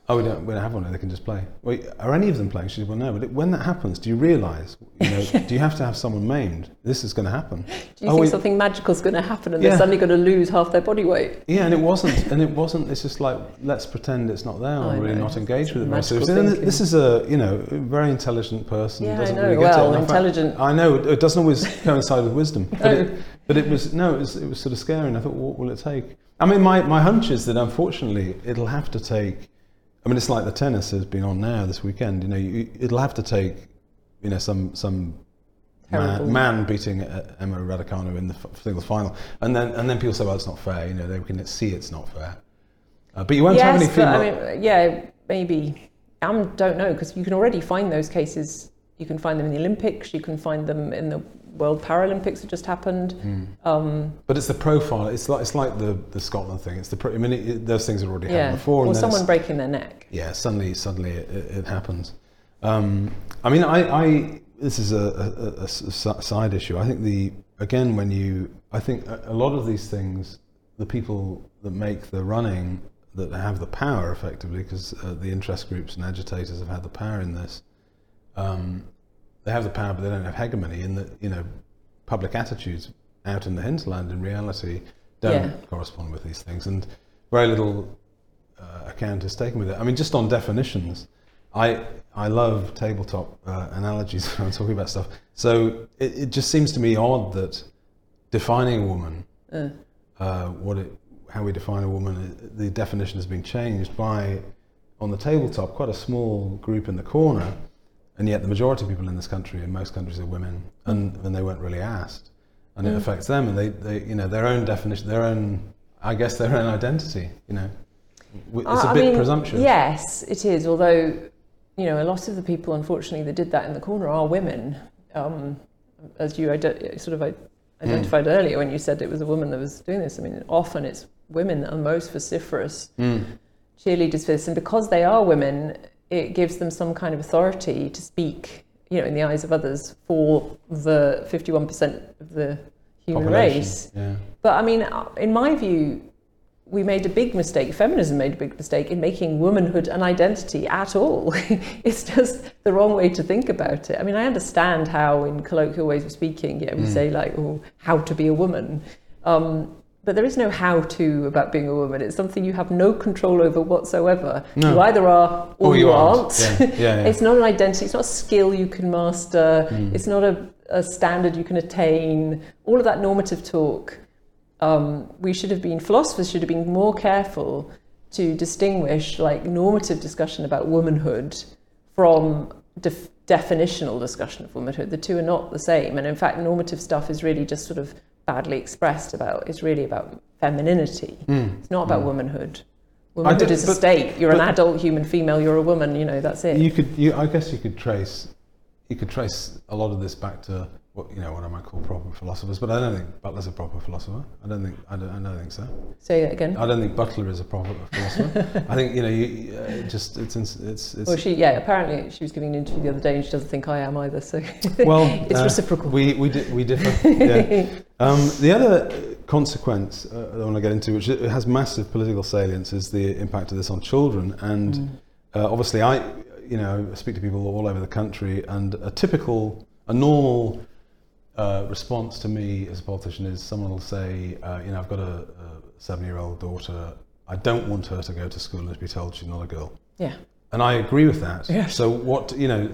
Oh, we don't, we don't have one. They can just play. Wait, are any of them playing? She said, well, no. But when that happens, do you realise? You know, do you have to have someone maimed? This is going to happen. do you Oh, think we- something magical is going to happen and Yeah. they're suddenly going to lose half their body weight Yeah, and it wasn't, and it wasn't. It's just like let's pretend it's not there. I I'm really know. not engaged with it. very Magical seriously. And thinking. this is a you know a very intelligent person. yeah I doesn't know really get it. well And in fact, intelligent I know it doesn't always coincide with wisdom, but, Oh. it, but it was no, it was, it was sort of scary. And I thought, what will it take? I mean, my, my hunch is that unfortunately it'll have to take. I mean, it's like the tennis has been on now this weekend. You know, you, it'll have to take, you know, some some man, man beating uh, Emma Raducanu in the singles final, and then and then people say, well, it's not fair. You know, they can see it's not fair. Uh, but you won't have any yes, female. I mean, yeah, maybe. I don't know because you can already find those cases. You can find them in the Olympics. You can find them in the World Paralympics that just happened. Mm. Um, But it's the profile. It's like it's like the, the Scotland thing. It's the. Pro, I mean, it, it, those things have already yeah, happened before. or and someone breaking their neck. yeah, suddenly, suddenly it, it, happens. Um, I mean, I, I this is a side issue. I think the again when you, I think a, a lot of these things, the people that make the running that have the power effectively, because uh, the interest groups and agitators have had the power in this. Um, they have the power, but they don't have hegemony in that you know public attitudes out in the hinterland in reality don't Yeah. correspond with these things, and very little uh, account is taken with it. I mean, just on definitions, I I love tabletop uh, analogies when I'm talking about stuff. So it, it just seems to me odd that defining a woman, Uh, uh, what it, how we define a woman, uh, the definition has been changed by on the tabletop quite a small group in the corner, and yet the majority of people in this country, in most countries, are women, and, and they weren't really asked, and it Mm. affects them, and they, they you know their own definition, their own I guess their own identity, you know. It's I- a I bit mean, presumptuous. Yes, it is. Although, you know, a lot of the people, unfortunately, that did that in the corner are women. Um, as you ide- sort of i- identified earlier when you said it was a woman that was doing this. I mean, often it's women that are most vociferous Mm. cheerleaders for this, and because they are women, it gives them some kind of authority to speak, you know, in the eyes of others for the 51% of the human Population, race. Yeah. But I mean, in my view, we made a big mistake. Feminism made a big mistake in making womanhood an identity at all. it's just the wrong way to think about it. I mean, I understand how, in colloquial ways of speaking, yeah, we Mm. say like, "Oh, how to be a woman," um, but there is no how-to about being a woman. It's something you have no control over whatsoever. No. You either are or, Or you, you aren't. aren't. Yeah, yeah, yeah. it's not an identity. It's not a skill you can master. Mm. It's not a, a standard you can attain. All of that normative talk um, we should have been philosophers should have been more careful to distinguish like normative discussion about womanhood from def- definitional discussion of womanhood the two are not the same and in fact normative stuff is really just sort of badly expressed about it's really about femininity Mm. it's not about Mm. womanhood womanhood don't- is a but- state you're an adult human female you're a woman you know that's it You could, you, I guess, you could trace you could trace a lot of this back to what you know what I might call proper philosophers, but I don't think Butler's a proper philosopher. I don't think I don't, I don't think so. Say that again. I don't think Butler is a proper philosopher. I think you know you uh, just it's it's it's. Well, she yeah. Apparently, she was giving an interview the other day, and she doesn't think I am either. So well, it's uh, reciprocal. We we di- we differ. yeah. Um, the other consequence uh, I want to get into, which has massive political salience, is the impact of this on children. And Mm. uh, obviously, I you know speak to people all over the country, and a typical, a normal uh, response to me as a politician is someone will say, uh, you know, I've got a, a seven-year-old daughter. I don't want her to go to school and to be told she's not a girl. yeah. And I agree with that. Yes. So what you know,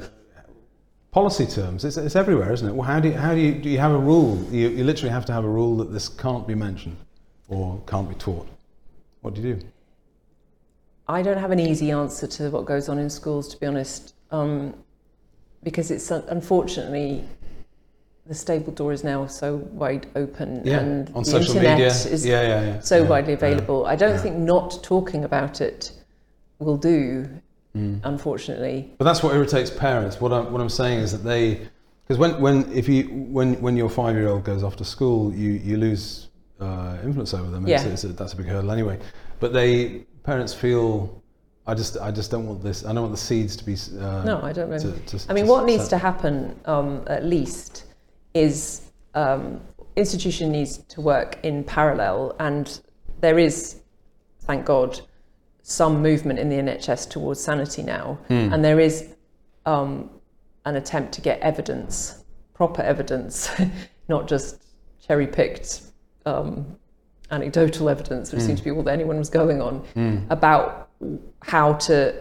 policy terms, it's, it's everywhere, isn't it? Well, how do you, how do you do you have a rule? You, you literally have to have a rule that this can't be mentioned or can't be taught. What do you do? I don't have an easy answer to what goes on in schools, to be honest, um, because it's unfortunately the stable door is now so wide open, and on the social internet media. is yeah, yeah, yeah. so yeah, widely yeah. available. I don't yeah. think not talking about it will do, Mm. unfortunately. But that's what irritates parents. What I'm, what I'm saying is that they, because when, when, if you, when, when your five year old goes off to school, you, you lose uh, influence over them. Yeah. it's a, that's a big hurdle anyway. But they, parents feel, I just, I just don't want this, I don't want the seeds to be. Uh, No, I don't know. to- to- I mean, what needs set- to happen um, at least is um, institution needs to work in parallel, and there is, thank God, some movement in the NHS towards sanity now, Hmm. and there is um, an attempt to get evidence, proper evidence, not just cherry picked. Um, anecdotal evidence, which Hmm. seemed to be all that anyone was going on, about how to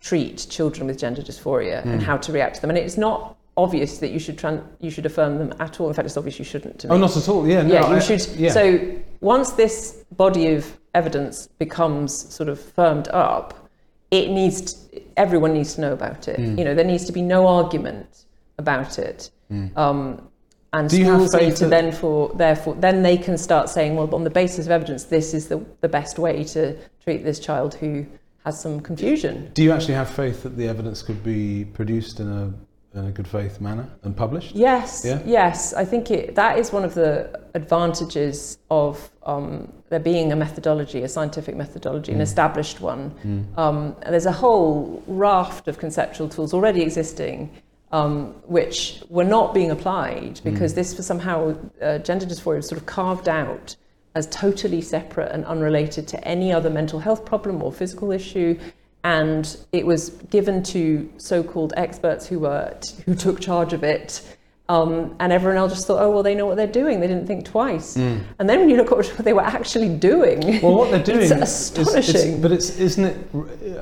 treat children with gender dysphoria and Hmm. how to react to them. And it's not obvious that you should tran- you should affirm them at all. In fact, it's obvious you shouldn't. To me. Oh, not at all. Yeah, no. yeah, you I- should. Yeah. So once this body of evidence becomes sort of firmed up, it needs to, everyone needs to know about it. Hmm. You know, there needs to be no argument about it. Um, and Do you have schools need to then for therefore then they can start saying, well, on the basis of evidence, this is the, the best way to treat this child who has some confusion. Do you actually have faith that the evidence could be produced in a, in a good faith manner and published? Yes, Yeah? yes. I think it, that is one of the advantages of um, there being a methodology, a scientific methodology, Mm. an established one. Um, and there's a whole raft of conceptual tools already existing. Um, which were not being applied because Mm. this was somehow uh, gender dysphoria was sort of carved out as totally separate and unrelated to any other mental health problem or physical issue and it was given to so-called experts who were who took charge of it um, and everyone else just thought oh well they know what they're doing they didn't think twice and then when you look at what they were actually doing Mm. Well, what they're doing it's is- astonishing it's- but it's isn't it?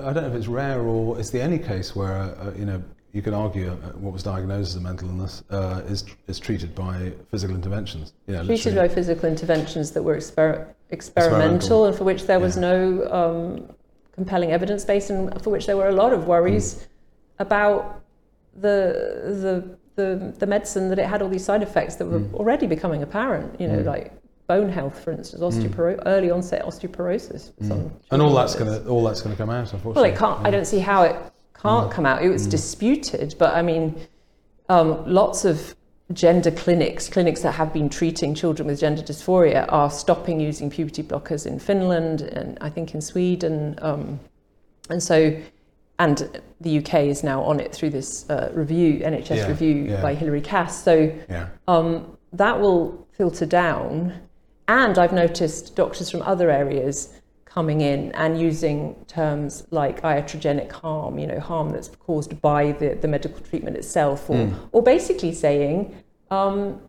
I don't know if it's rare or it's the only case where uh, you know you could argue uh, what was diagnosed as a mental illness uh, is is treated by physical interventions. You know, treated literally. by physical interventions that were exper- experimental, Experimental. and for which there was Yeah. no um, compelling evidence base and for which there were a lot of worries Mm. about the, the the the medicine that it had all these side effects that were Mm. already becoming apparent you know Mm. like bone health for instance osteoporo- early onset osteoporosis Mm. and all that's gonna all that's going to come out. Unfortunately, Well, it can't. I don't see how it can't Mm. come out. It was Mm. disputed, but I mean, um, lots of gender clinics, clinics that have been treating children with gender dysphoria, are stopping using puberty blockers in Finland and I think in Sweden, um, and so. And the UK is now on it through this uh, review, NHS Yeah, review yeah. by Hilary Cass. So Yeah. um, that will filter down. And I've noticed doctors from other areas coming in and using terms like iatrogenic harm, you know, harm that's caused by the, the medical treatment itself, or, Mm. or basically saying, um,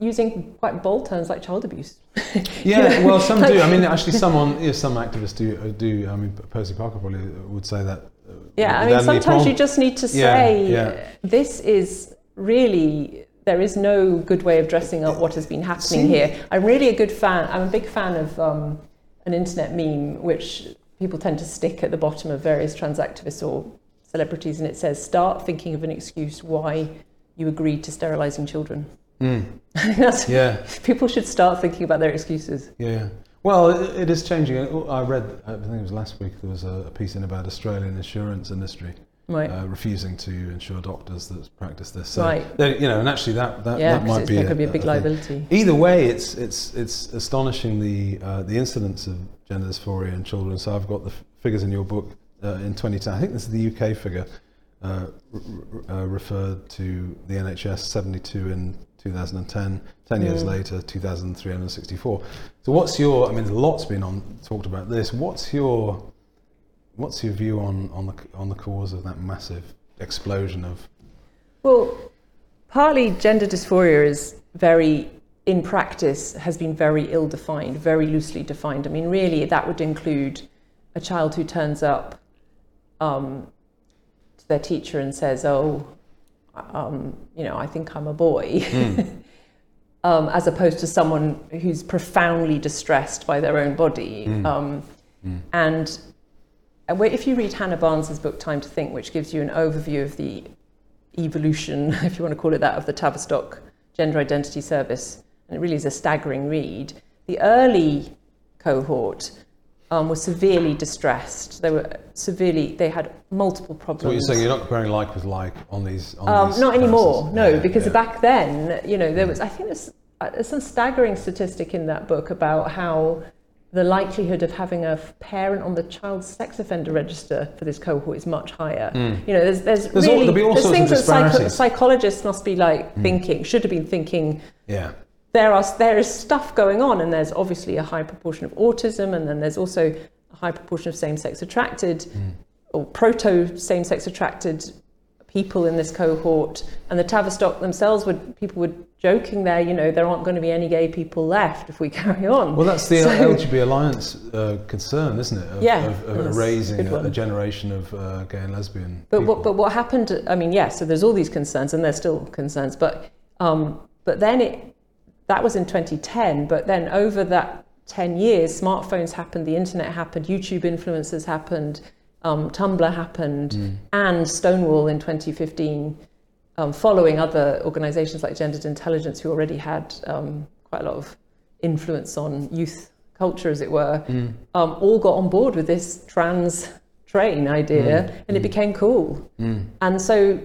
using quite bold terms like child abuse. Yeah, well, some do. I mean, actually, someone, yeah, some activists do. uh, Do I mean, Posie Parker probably would say that. uh, Yeah, I mean, sometimes you just need to Yeah, say, yeah. this is really, there is no good way of dressing up what has been happening See- here. I'm really a good fan, I'm a big fan of um, an internet meme which people tend to stick at the bottom of various trans activists or celebrities, and it says, start thinking of an excuse why you agreed to sterilising children. Mm, That's, yeah, People should start thinking about their excuses. yeah. Well, it, it is changing. I read, I think it was last week, there was a, a piece in about Australian insurance industry Right. uh, refusing to insure doctors that practice this. So, Right. they- you know, and actually that that, yeah, that might be a, could be a big liability. Either way, it's it's it's astonishing the uh, the incidence of gender dysphoria in children. So I've got the f- figures in your book uh, in 2010. I think this is the UK figure uh, r- r- uh, referred to the NHS 72 in 2010. Ten years Mm. later, 2,364. So what's your? I mean, a lot's been on talked about this. What's your what's your view on on the on the cause of that massive explosion of? Well, partly gender dysphoria is very, in practice, has been very ill defined, very loosely defined. I mean, really, that would include a child who turns up um, to their teacher and says, "Oh, um, you know, I think I'm a boy," um, as opposed to someone who's profoundly distressed by their own body. Um, And where- if you read Hannah Barnes's book Time to Think, which gives you an overview of the evolution, if you want to call it that, of the Tavistock Gender Identity Service, and it really is a staggering read. The early cohort um, was severely distressed. They were severely. They had multiple problems. So what you're saying, you're not comparing like with like on these. On Um, these not anymore, no, Yeah, because yeah. back then, you know, there was, I think there's, uh, there's some staggering statistic in that book about how the likelihood of having a parent on the child sex offender register for this cohort is much higher. Hmm. You know, there's, there's. There's all- really, there'll be all there's sorts of things that psycho- psychologists must be like hmm. thinking, should have been thinking, Yeah. there are there is stuff going on, and there's obviously a high proportion of autism, and then there's also a high proportion of same-sex attracted hmm. or proto same-sex attracted people in this cohort. And the Tavistock themselves would people were joking there, you know, there aren't going to be any gay people left if we carry on. Well, that's the So- LGBT Alliance uh, concern, isn't it? Of, Yeah, of, of raising a, a generation of uh, gay and lesbian. But people. what, but what happened? I mean, yes. so there's all these concerns, and there's still concerns. But um, but then it that was in 2010. But then over that 10 years, smartphones happened, the internet happened, YouTube influencers happened, um, Tumblr happened, Mm. and Stonewall in 2015. Um, following other organisations like Gendered Intelligence, who already had um, quite a lot of influence on youth culture, as it were, Mm. um, all got on board with this trans train idea, and it became cool. Mm. And so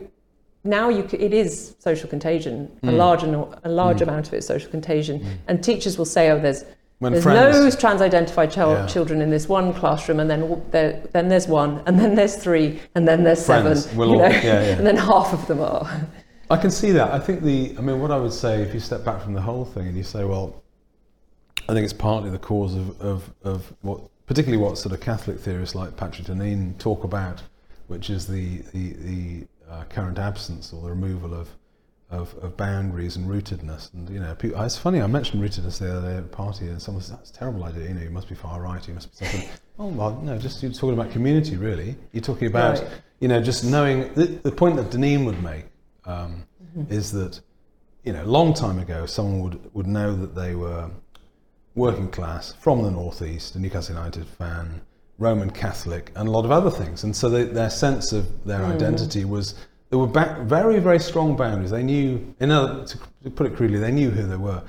now you c- it is social contagion. A Mm. large a large amount of it is social contagion. And teachers will say, "Oh, there's when there's friends, no trans-identified chil- Yeah. children in this one classroom, and then there, then there's one, and then there's three, and then there's Friends seven, will you all- know, yeah, yeah. and then half of them are." I can see that. I think the. I mean, what I would say, if you step back from the whole thing and you say, well, I think it's partly the cause of, of, of what, particularly what sort of Catholic theorists like Patrick Deneen talk about, which is the the, the uh, current absence or the removal of, of of boundaries and rootedness. And you know, people, it's funny. I mentioned rootedness the other day at a party, and someone said that's a terrible idea. You know, you must be far right. You must be something. oh well, no, just you're talking about community, really. You're talking about Right. you know just knowing the, the point that Deneen would make um, is that you know, a long time ago, someone would, would know that they were working class from the northeast, a Newcastle United fan, Roman Catholic, and a lot of other things. And so they, their sense of their identity was there were back, very, very strong boundaries. They knew, in other, to put it crudely, they knew who they were.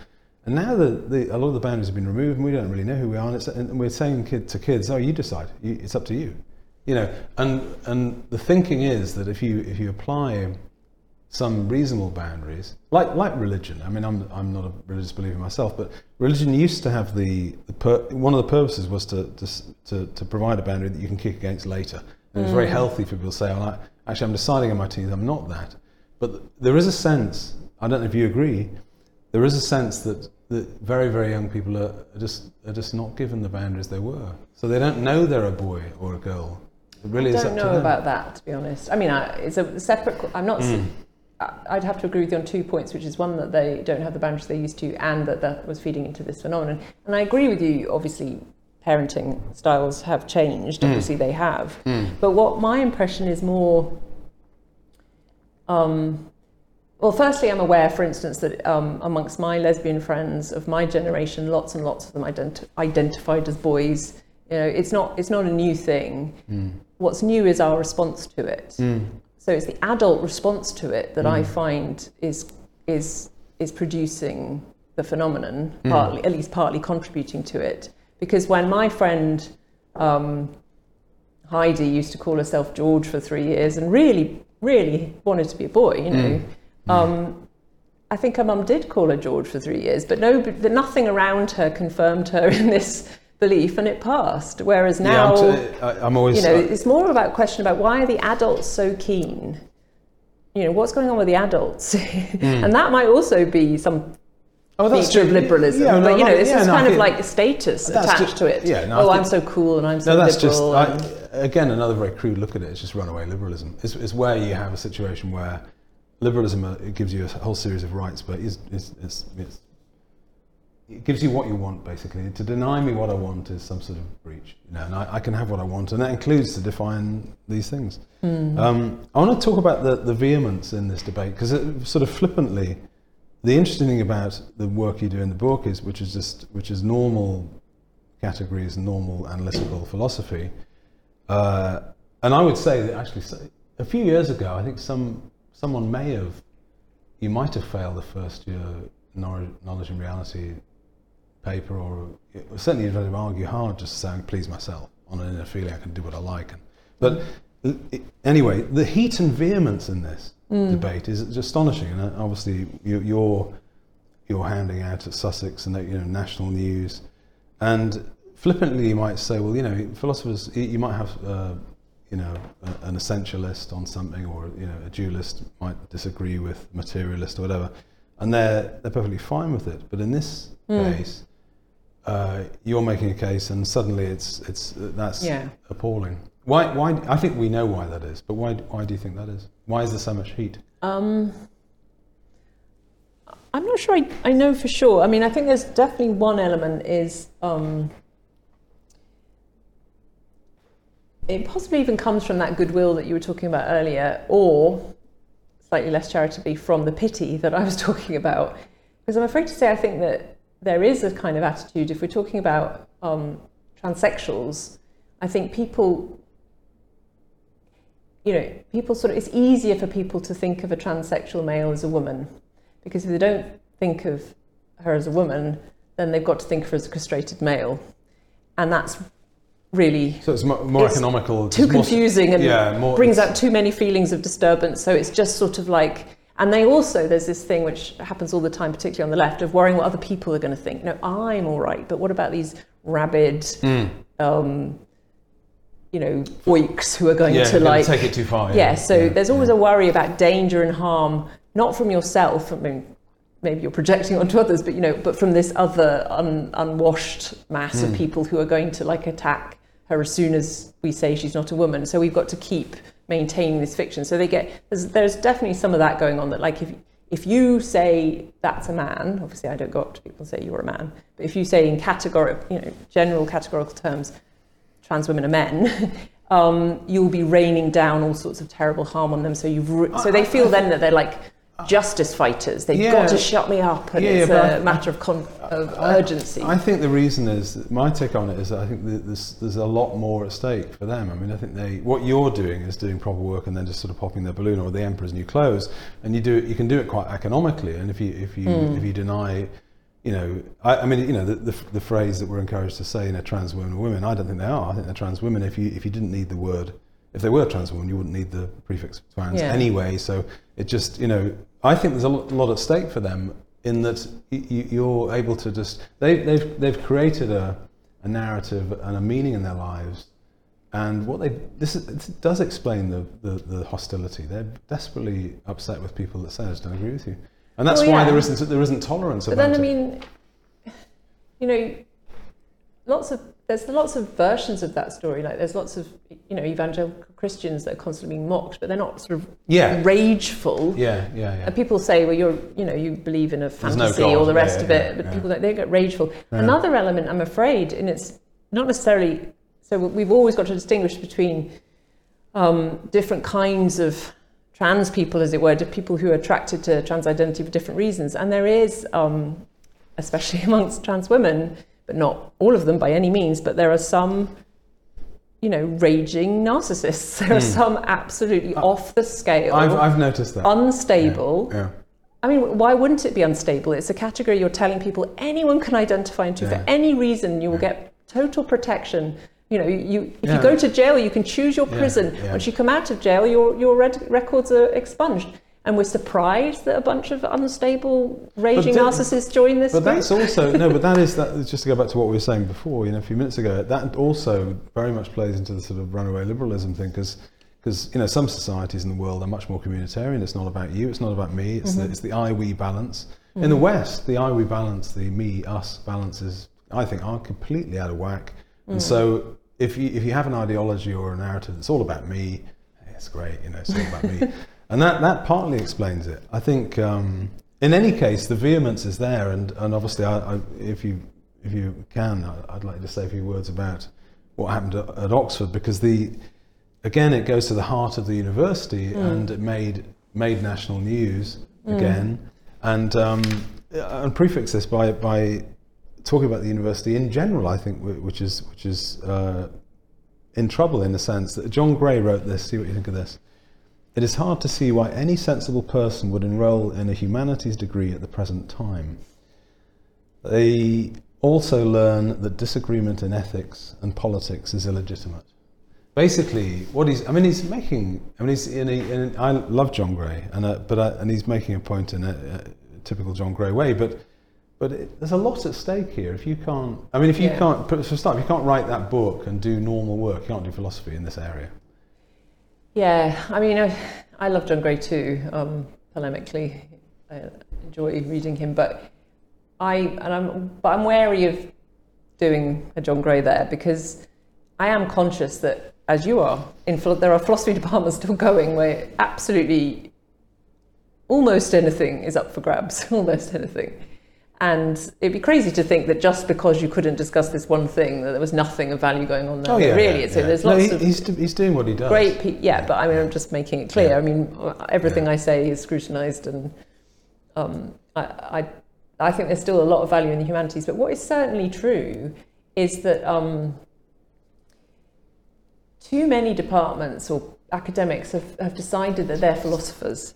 And now that the, a lot of the boundaries have been removed, and we don't really know who we are, and, it's, and we're saying kid, to kids, "Oh, you decide. You, it's up to you." You know, and and the thinking is that if you if you apply some reasonable boundaries, like like religion. I mean, I'm I'm not a religious believer myself, but religion used to have the, the pur- one of the purposes was to, to to to provide a boundary that you can kick against later. And was very mm. healthy for people to say, "Oh, I, actually, I'm deciding in my teens I'm not that." But there is a sense. I don't know if you agree. There is a sense that, that very very young people are, just are just not given the boundaries they were, so they don't know they're a boy or a girl. It really I is don't up to know them. about that, to be honest. I mean, I, it's a separate. I'm not. Mm. I'd have to agree with you on two points, which is one that they don't have the boundaries they used to, and that that was feeding into this phenomenon. And I agree with you. Obviously, parenting styles have changed. Mm. Obviously, they have. But what my impression is more. Um, well, firstly, I'm aware, for instance, that um, amongst my lesbian friends of my generation, lots and lots of them ident- identified as boys. You know, it's not it's not a new thing. What's new is our response to it. So it's the adult response to it that I find is is is producing the phenomenon, partly at least partly contributing to it. Because when my friend um, Heidi used to call herself George for three years and really, really wanted to be a boy, you know. Mm. Um, I think her mum did call her George for three years, but no, but nothing around her confirmed her in this belief, and it passed. Whereas now, yeah, I'm, t- I'm always. you know, uh, it's more about a question about why are the adults so keen? You know, what's going on with the adults? and that might also be some oh, that's feature of liberalism. yeah, no, but you know, no, it's yeah, just no, kind of like a status attached just- to it. yeah, no, oh, think- I'm so cool and I'm so No, that's just. I, again another very crude look at it. It's just runaway liberalism. It's, it's where you have a situation where liberalism uh, it gives you a whole series of rights, but it's, it's, it's, it's, it gives you what you want basically. To deny me what I want is some sort of breach, you know. And I, I can have what I want, and that includes to define these things. Um, I want to talk about the, the vehemence in this debate because it sort of flippantly, the interesting thing about the work you do in the book is, which is just which is normal categories, normal analytical philosophy. Uh, and I would say that actually, a few years ago, I think some someone may have, you might have failed the first year knowledge, and reality paper, or certainly you'd have argue hard just saying please myself on an inner feeling I can do what I like. And, but anyway, the heat and vehemence in this debate is astonishing, and uh, obviously you, you're you're handing out at Sussex and you know national news, and flippantly you might say, well, you know, philosophers, you- might have, uh, you know, a, an essentialist on something, or you know, a dualist might disagree with materialist or whatever, and they're they're perfectly fine with it. But in this case, uh, you're making a case, and suddenly it's it's that's Yeah. appalling. Why? Why? I think we know why that is, but why? Why do you think that is? Why is there so much heat? Um, I'm not sure I, I know for sure. I mean, I think there's definitely one element is um, it possibly even comes from that goodwill that you were talking about earlier, or slightly less charitably from the pity that I was talking about. Because I'm afraid to say, I think that there is a kind of attitude, if we're talking about um, transsexuals, I think people you know, people sort of, it's easier for people to think of a transsexual male as a woman because if they don't think of her as a woman, then they've got to think of her as a castrated male. And that's really So it's mo- more It's economical. too it's more- confusing and yeah, more, brings out too many feelings of disturbance. So it's just sort of like, and they also, there's this thing which happens all the time, particularly on the left, of worrying what other people are going to think. No, I'm all right, but what about these rabid, Hmm. um, you know, oiks who are going yeah, to like take it too far. yeah, so yeah, there's always a worry about danger and harm, not from yourself. I mean, maybe you're projecting onto others, but you know, but from this other un, unwashed mass Hmm. of people who are going to like attack her as soon as we say she's not a woman. So we've got to keep maintaining this fiction. So they get there's, there's definitely some of that going on. That like if if you say that's a man, obviously I don't go up to people and say you're a man, but if you say in categorical, you know, general categorical terms, trans women are men, um, you'll be raining down all sorts of terrible harm on them. So you've re- so they feel then that they're like justice fighters. They've Yeah. got to shut me up, and Yeah, it's yeah, a I- matter of, con- of I- urgency. I think the reason is my take on it is I think that there's there's a lot more at stake for them. I mean, I think they what you're doing is doing proper work and then just sort of popping their balloon or the emperor's new clothes, and you do it. You can do it quite economically, and if you if you Hmm. if you deny. You know, I, I mean, you know, the, the, the phrase that we're encouraged to say, you know, trans women are women. I don't think they are. I think they're trans women. If you if you didn't need the word, if they were trans women, you wouldn't need the prefix trans Yeah. anyway. So it just, you know, I think there's a lot, lot at stake for them in that y- y- you're able to just they, they've they've created a, a narrative and a meaning in their lives, and what they this, is, this does explain the, the, the hostility. They're desperately upset with people that say I just don't agree with you, and that's Well, why yeah. there isn't there isn't tolerance but then I mean, you know, lots of there's lots of versions of that story. Like there's lots of you know evangelical Christians that are constantly being mocked, but they're not sort of yeah, rageful. yeah, yeah, yeah. And people say, well, you're, you know, you believe in a no fantasy, God. all the rest yeah, of it, yeah, but people don't, they get rageful. Another element, I'm afraid, and it's not necessarily, so we've always got to distinguish between um, different kinds of trans people, as it were, to people who are attracted to trans identity for different reasons. And there is, um, especially amongst trans women, but not all of them by any means, but there are some, you know, raging narcissists. There are some absolutely off the scale, Hmm. I've I've noticed that. unstable. yeah. I mean, why wouldn't it be unstable? It's a category you're telling people anyone can identify into Yeah. for any reason. You will get total protection. You know, you if Yeah. you go to jail, you can choose your prison. yeah. Once you come out of jail, your your red, records are expunged. And we're surprised that a bunch of unstable, raging di- narcissists join this But group. that's also no, but that is that. Just to go back to what we were saying before, you know, a few minutes ago, that also very much plays into the sort of runaway liberalism thing, because because you know some societies in the world are much more communitarian. It's not about you. It's not about me. It's the mm-hmm. it's the I we balance. In mm-hmm. the West, the I we balance, the me us balance is, I think, are completely out of whack. And mm. so, if you if you have an ideology or a narrative that's all about me, it's great. You know, it's all about me. And that, that partly explains it. I think, um, in any case, the vehemence is there, and, and obviously, I, I, if you if you can, I- I'd like to say a few words about what happened at, at Oxford, because the again, it goes to the heart of the university, and it made made national news again, and um, and prefix this by by talking about the university in general. I think which is which is uh, in trouble in the sense that John Gray wrote this. See what you think of this. It is hard to see why any sensible person would enrol in a humanities degree at the present time. They also learn that disagreement in ethics and politics is illegitimate. Basically, what he's, I mean, he's making, I mean, he's in a, in a I love John Gray, and, uh, but, uh, and he's making a point in a, a typical John Gray way, but, but it, there's a lot at stake here. If you can't, I mean, if you Yeah. can't, for start, if you can't write that book and do normal work, you can't do philosophy in this area. Yeah, I mean, I, I love John Gray too. Um, polemically, I enjoy reading him, but I and I'm but I'm wary of doing a John Gray there because I am conscious that, as you are, in there are philosophy departments still going where absolutely almost anything is up for grabs, almost anything. And it'd be crazy to think that just because you couldn't discuss this one thing, that there was nothing of value going on there. Oh yeah, really. yeah, so yeah. there's No, lots he- of he's, he's doing what he does. great pe- yeah but i mean i'm just making it clear i mean everything i say is scrutinized and um, I, I, I think there's still a lot of value in the humanities but what is certainly true is that um, too many departments or academics have, have decided that they're philosophers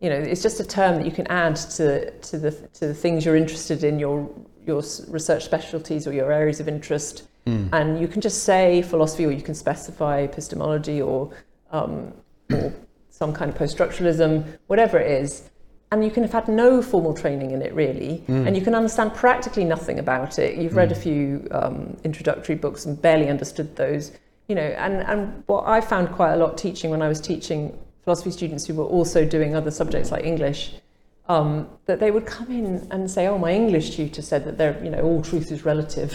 you know it's just a term that you can add to, to the to the things you're interested in your your research specialties or your areas of interest. Mm. and you can just say philosophy or you can specify epistemology or um, or some kind of post-structuralism whatever it is. And you can have had no formal training in it really. And you can understand practically nothing about it. You've read a few um, introductory books and barely understood those you know. And and what i found quite a lot teaching when i was teaching philosophy students who were also doing other subjects like english um, that they would come in and say, "Oh, my English tutor said that they're, you know, all truth is relative."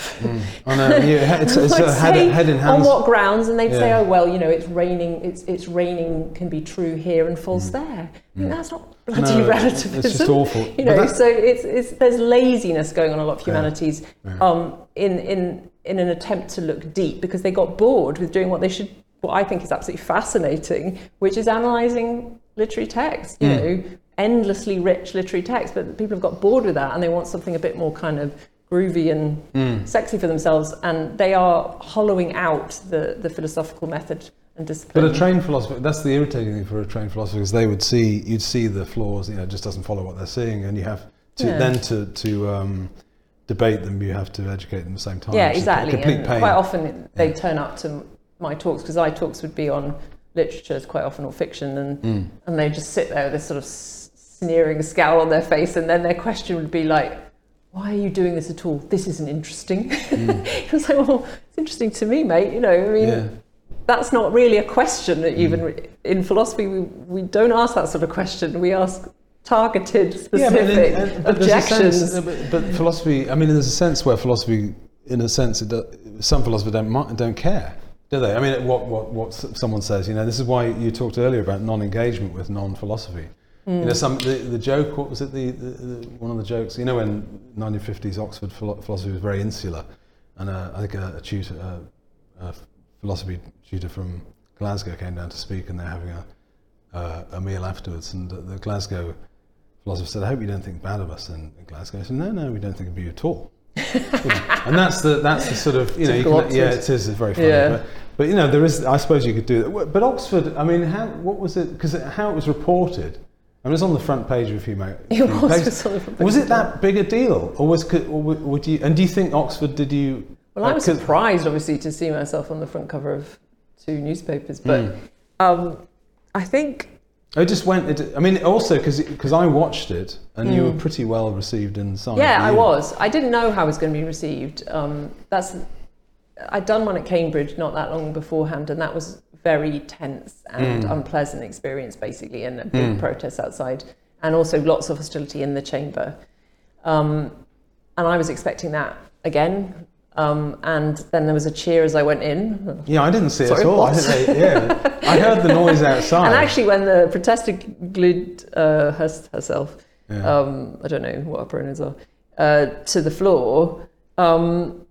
Yeah, it's, it's a head, say, head in On what grounds? And they'd say, "Oh, well, you know, it's raining. It's it's raining can be true here and false there." I mean, that's not bloody Mm. No, relativism. it's just awful. You know, so it's it's there's laziness going on a lot of Yeah. humanities Yeah. um, in in in an attempt to look deep because they got bored with doing what they should. What I think is absolutely fascinating, which is analysing literary text. You Mm. know, endlessly rich literary text, but people have got bored with that and they want something a bit more kind of groovy and Mm. sexy for themselves, and they are hollowing out the, the philosophical method and discipline. But a trained philosopher, that's the irritating thing for a trained philosopher, is they would see, you'd see the flaws, you know, it just doesn't follow what they're seeing, and you have to, Yeah. then to, to um, debate them, you have to educate them at the same time. yeah, which is a exactly. Complete And pain. quite often they Yeah. turn up to my talks because I talks would be on literature, quite often, or fiction, and Mm. and they just sit there with this sort of sneering scowl on their face, and then their question would be like, "Why are you doing this at all? This isn't interesting." it was like, "Well, it's interesting to me, mate. You know, I mean." Mm. Yeah. That's not really a question that even Mm. in philosophy we, we don't ask that sort of question. We ask targeted, Yeah, but, in- specific but objections. sense, uh, but, but philosophy, I mean, there's a sense where philosophy, in a sense, it do, some philosophers don't, don't care, do they? I mean, what, what, what someone says, you know, this is why you talked earlier about non-engagement with non-philosophy. You Hmm. know, some the, the joke. What was it? The, the, the one of the jokes. You know, when 1950s Oxford philosophy was very insular, and uh, I think a, a tutor, a, a philosophy tutor from Glasgow came down to speak, and they're having a uh, a meal afterwards, and the, the Glasgow philosopher said, "I hope you don't think bad of us in, in Glasgow." I said, "No, no, we don't think of you at all." And that's the that's the sort of you know you can, yeah it is it's very funny Yeah. but, but you know there is I suppose you could do that but Oxford I mean how what was it because how it was reported I mean, it was on the front page of a few, ma- It was, on the front page Was it that big a deal, or was could, or would you? And do you think Oxford did you Well, I was surprised, obviously, to see myself on the front cover of two newspapers, but Mm. um, I think It just went. It, I mean, also because I watched it and you Mm. were pretty well received inside. Yeah, I was. I didn't know how it was going to be received. Um, that's I'd done one at Cambridge not that long beforehand, and that was very tense and Mm. unpleasant experience, basically, and a big Mm. protest outside, and also lots of hostility in the chamber. Um, and I was expecting that again. Um, and then there was a cheer as I went in. Yeah, I didn't see it Sorry, at all. I, yeah, I heard the noise outside. And actually, when the protester glued uh, her, herself Yeah. um, I don't know what her pronouns are, uh, to the floor, um,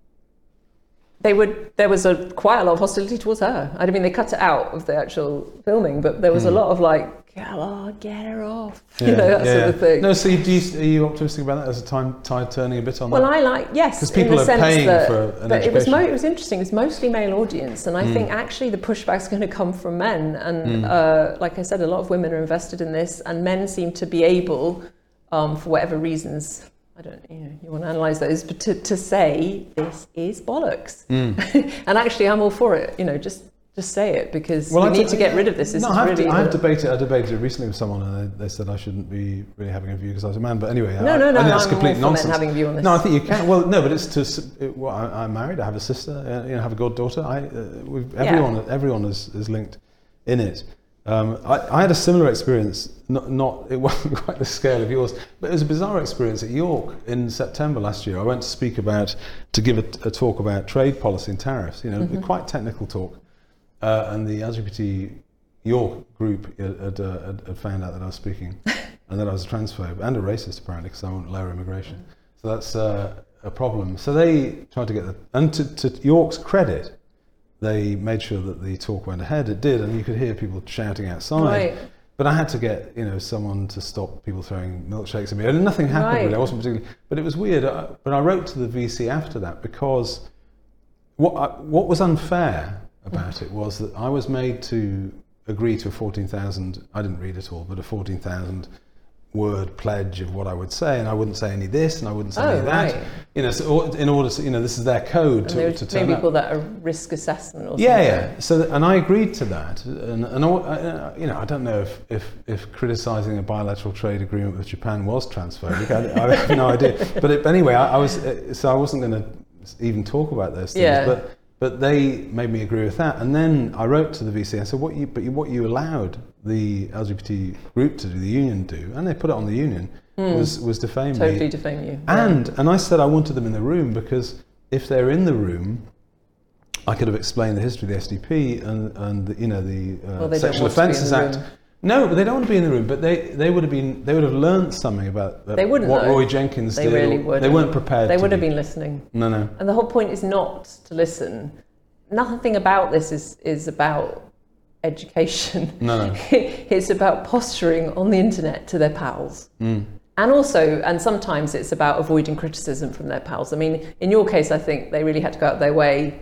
they would. There was a quite a lot of hostility towards her. I mean, they cut it out of the actual filming, but there was a Hmm. lot of like, "Come on, get her off," Yeah, you know, that yeah. sort of thing. No, so you, do you, are you optimistic about that as a time tide turning a bit on Well, that? Well, I like yes, 'Cause in people the are sense paying that, for an that it was mo- it was interesting. It's mostly male audience, and I Mm. think actually the pushback's going to come from men. And Mm. uh, like I said, a lot of women are invested in this, and men seem to be able, um, for whatever reasons, I don't, you know, you want to analyse those, but to, to say this is bollocks. Mm. and actually, I'm all for it. You know, just just say it because Well, we I need d- to get rid of this. This no, is I have, really. to, I have debated. I debated it recently with someone, and they, they said I shouldn't be really having a view because I was a man. But anyway, no, I, no, no. I think that's I'm complete nonsense. having a view on this. No, I think you can. Well, no, but it's to. It, well, I, I'm married. I have a sister. Uh, you know, have a goddaughter. I, uh, we've, everyone, everyone is, is linked in it. Um, I, I had a similar experience. Not, not it wasn't quite the scale of yours, but it was a bizarre experience at York in September last year. I went to speak about to give a, a talk about trade policy and tariffs. You know, Mm-hmm. a quite technical talk, uh, and the LGBT York group had, uh, had, had found out that I was speaking, and that I was a transphobe and a racist apparently because I want lower immigration. So that's uh, a problem. So they tried to get the and to, to York's credit, they made sure that the talk went ahead. It did, and you could hear people shouting outside. Right. But I had to get you know someone to stop people throwing milkshakes at me, and nothing happened Right. really. I wasn't particularly, but it was weird. I, but I wrote to the VC after that because what I, what was unfair about it was that I was made to agree to a fourteen thousand. I didn't read it all, but a fourteen thousand word pledge of what I would say, and I wouldn't say any this, and I wouldn't say Oh, any that. right. You know, so in order to you know, this is their code And to, to turn maybe up. people that are risk assessment or Yeah, something. yeah. So, th- and I agreed to that, and, and I, I- you know, I don't know if, if, if criticizing a bilateral trade agreement with Japan was transphobic. I, I have no idea. But it, anyway, I, I was uh, so I wasn't going to even talk about those things. Yeah. But but they made me agree with that, and then I wrote to the VC and said, "What you but you, what you allowed the LGBT group to do, the union do, and they put it on the union was was defame me." Totally defame you. Yeah. And and I said I wanted them in the room because if they're in the room, I could have explained the history of the SDP and and you know the uh, Well, Sexual want to be in Offences the Act. No, but they don't want to be in the room. But they, they would have been they would have learned something about uh, They wouldn't, what though. Roy Jenkins They did. really would. They weren't prepared. They would have been listening. No, no. And the whole point is not to listen. Nothing about this is, is about education. No, no. it's about posturing on the internet to their pals. Mm. And also, and sometimes it's about avoiding criticism from their pals. I mean, in your case, I think they really had to go out their way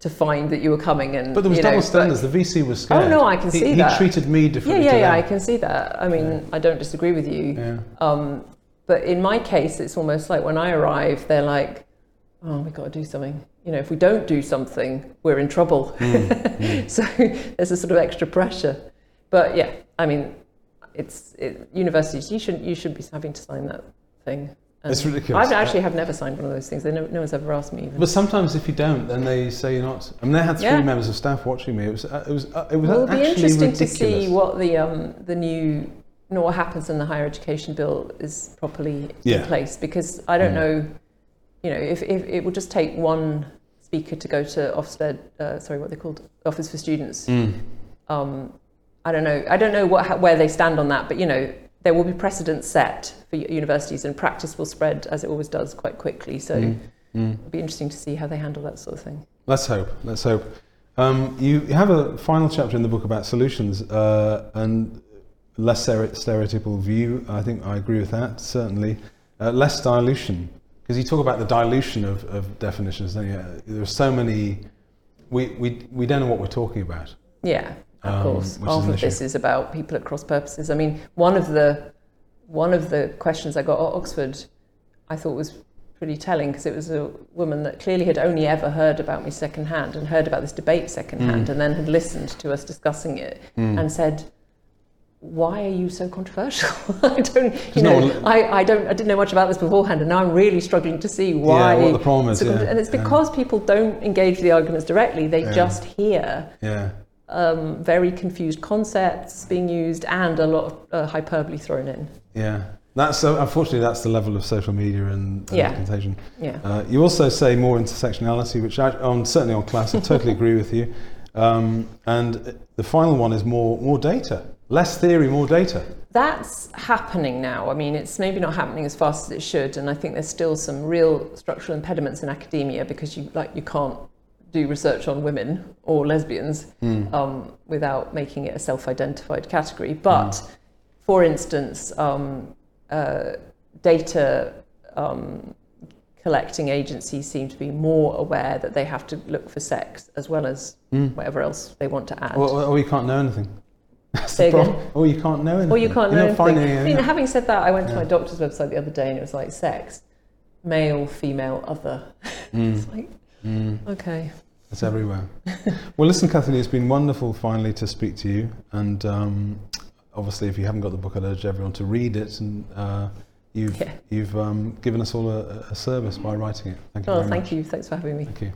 to find that you were coming. And But there was you know, double standards. The VC was scared. Oh, no, I can he, see that he treated me differently. yeah, yeah, them. I can see that. I mean, I don't disagree with you. Yeah. Um, but in my case, it's almost like when I arrive, they're like, "Oh, we've got to do something." You know, if we don't do something, we're in trouble. so there's a sort of extra pressure. But yeah, I mean, it's it, universities. You should you should be having to sign that thing. And It's ridiculous. I actually have never signed one of those things. They no, no one's ever asked me even. But sometimes if you don't, then they say you're not. I mean, they had three Yeah. members of staff watching me. It was uh, it was uh, it was Well, it'll be interesting ridiculous. to see what the um, the new know what happens when the higher education bill is properly Yeah. in place because I don't Mm. know you know if, if it will just take one speaker to go to Ofsted uh, sorry what they called Office for Students Mm. um, I don't know I don't know what where they stand on that but you know there will be precedents set for universities and practice will spread as it always does quite quickly so Mm. Mm. it'll be interesting to see how they handle that sort of thing Let's hope. Let's hope. Um, you you have a final chapter in the book about solutions uh, and less stereotypical view. I think I agree with that certainly. Uh, less dilution because you talk about the dilution of, of definitions. Don't you? There are so many. We, we we don't know what we're talking about. Yeah, of Um, course. Half of issue. this is about people at cross purposes. I mean, one of the one of the questions I got at Oxford, I thought was pretty telling because it was a woman that clearly had only ever heard about me secondhand and heard about this debate secondhand Mm. and then had listened to us discussing it Mm. and said, "Why are you so controversial? I don't, you no know, one- I, I don't, I didn't know much about this beforehand, and now I'm really struggling to see why." Yeah, what the problem is. so yeah, and it's yeah, because people don't engage the arguments directly; they Yeah. just hear Yeah. Um, very confused concepts being used and a lot of uh, hyperbole thrown in. Yeah. That's uh, unfortunately that's the level of social media and, and Yeah. contagion. Yeah. Uh, you also say more intersectionality, which I, on certainly on class, I totally agree with you. Um, and the final one is more more data, less theory, more data. That's happening now. I mean, it's maybe not happening as fast as it should, and I think there's still some real structural impediments in academia because you like you can't do research on women or lesbians Mm. um, without making it a self-identified category. But, for instance, um, uh, data um, collecting agencies seem to be more aware that they have to look for sex as well as Mm. whatever else they want to add. Or, or you can't know anything. That's Say the again? problem. Or you can't know anything. Or you can't You're know finding anything. I mean, anything. having said that, I went to my doctor's website the other day and it was like sex, male, female, other. Mm, It's like, mm. okay. It's everywhere. well, listen, Kathleen, it's been wonderful finally to speak to you. And um, obviously, if you haven't got the book, I'd urge everyone to read it. And uh, you've Yeah. you've um, given us all a, a service by writing it. Thank you Well, very thank much. you. Thanks for having me. Thank you.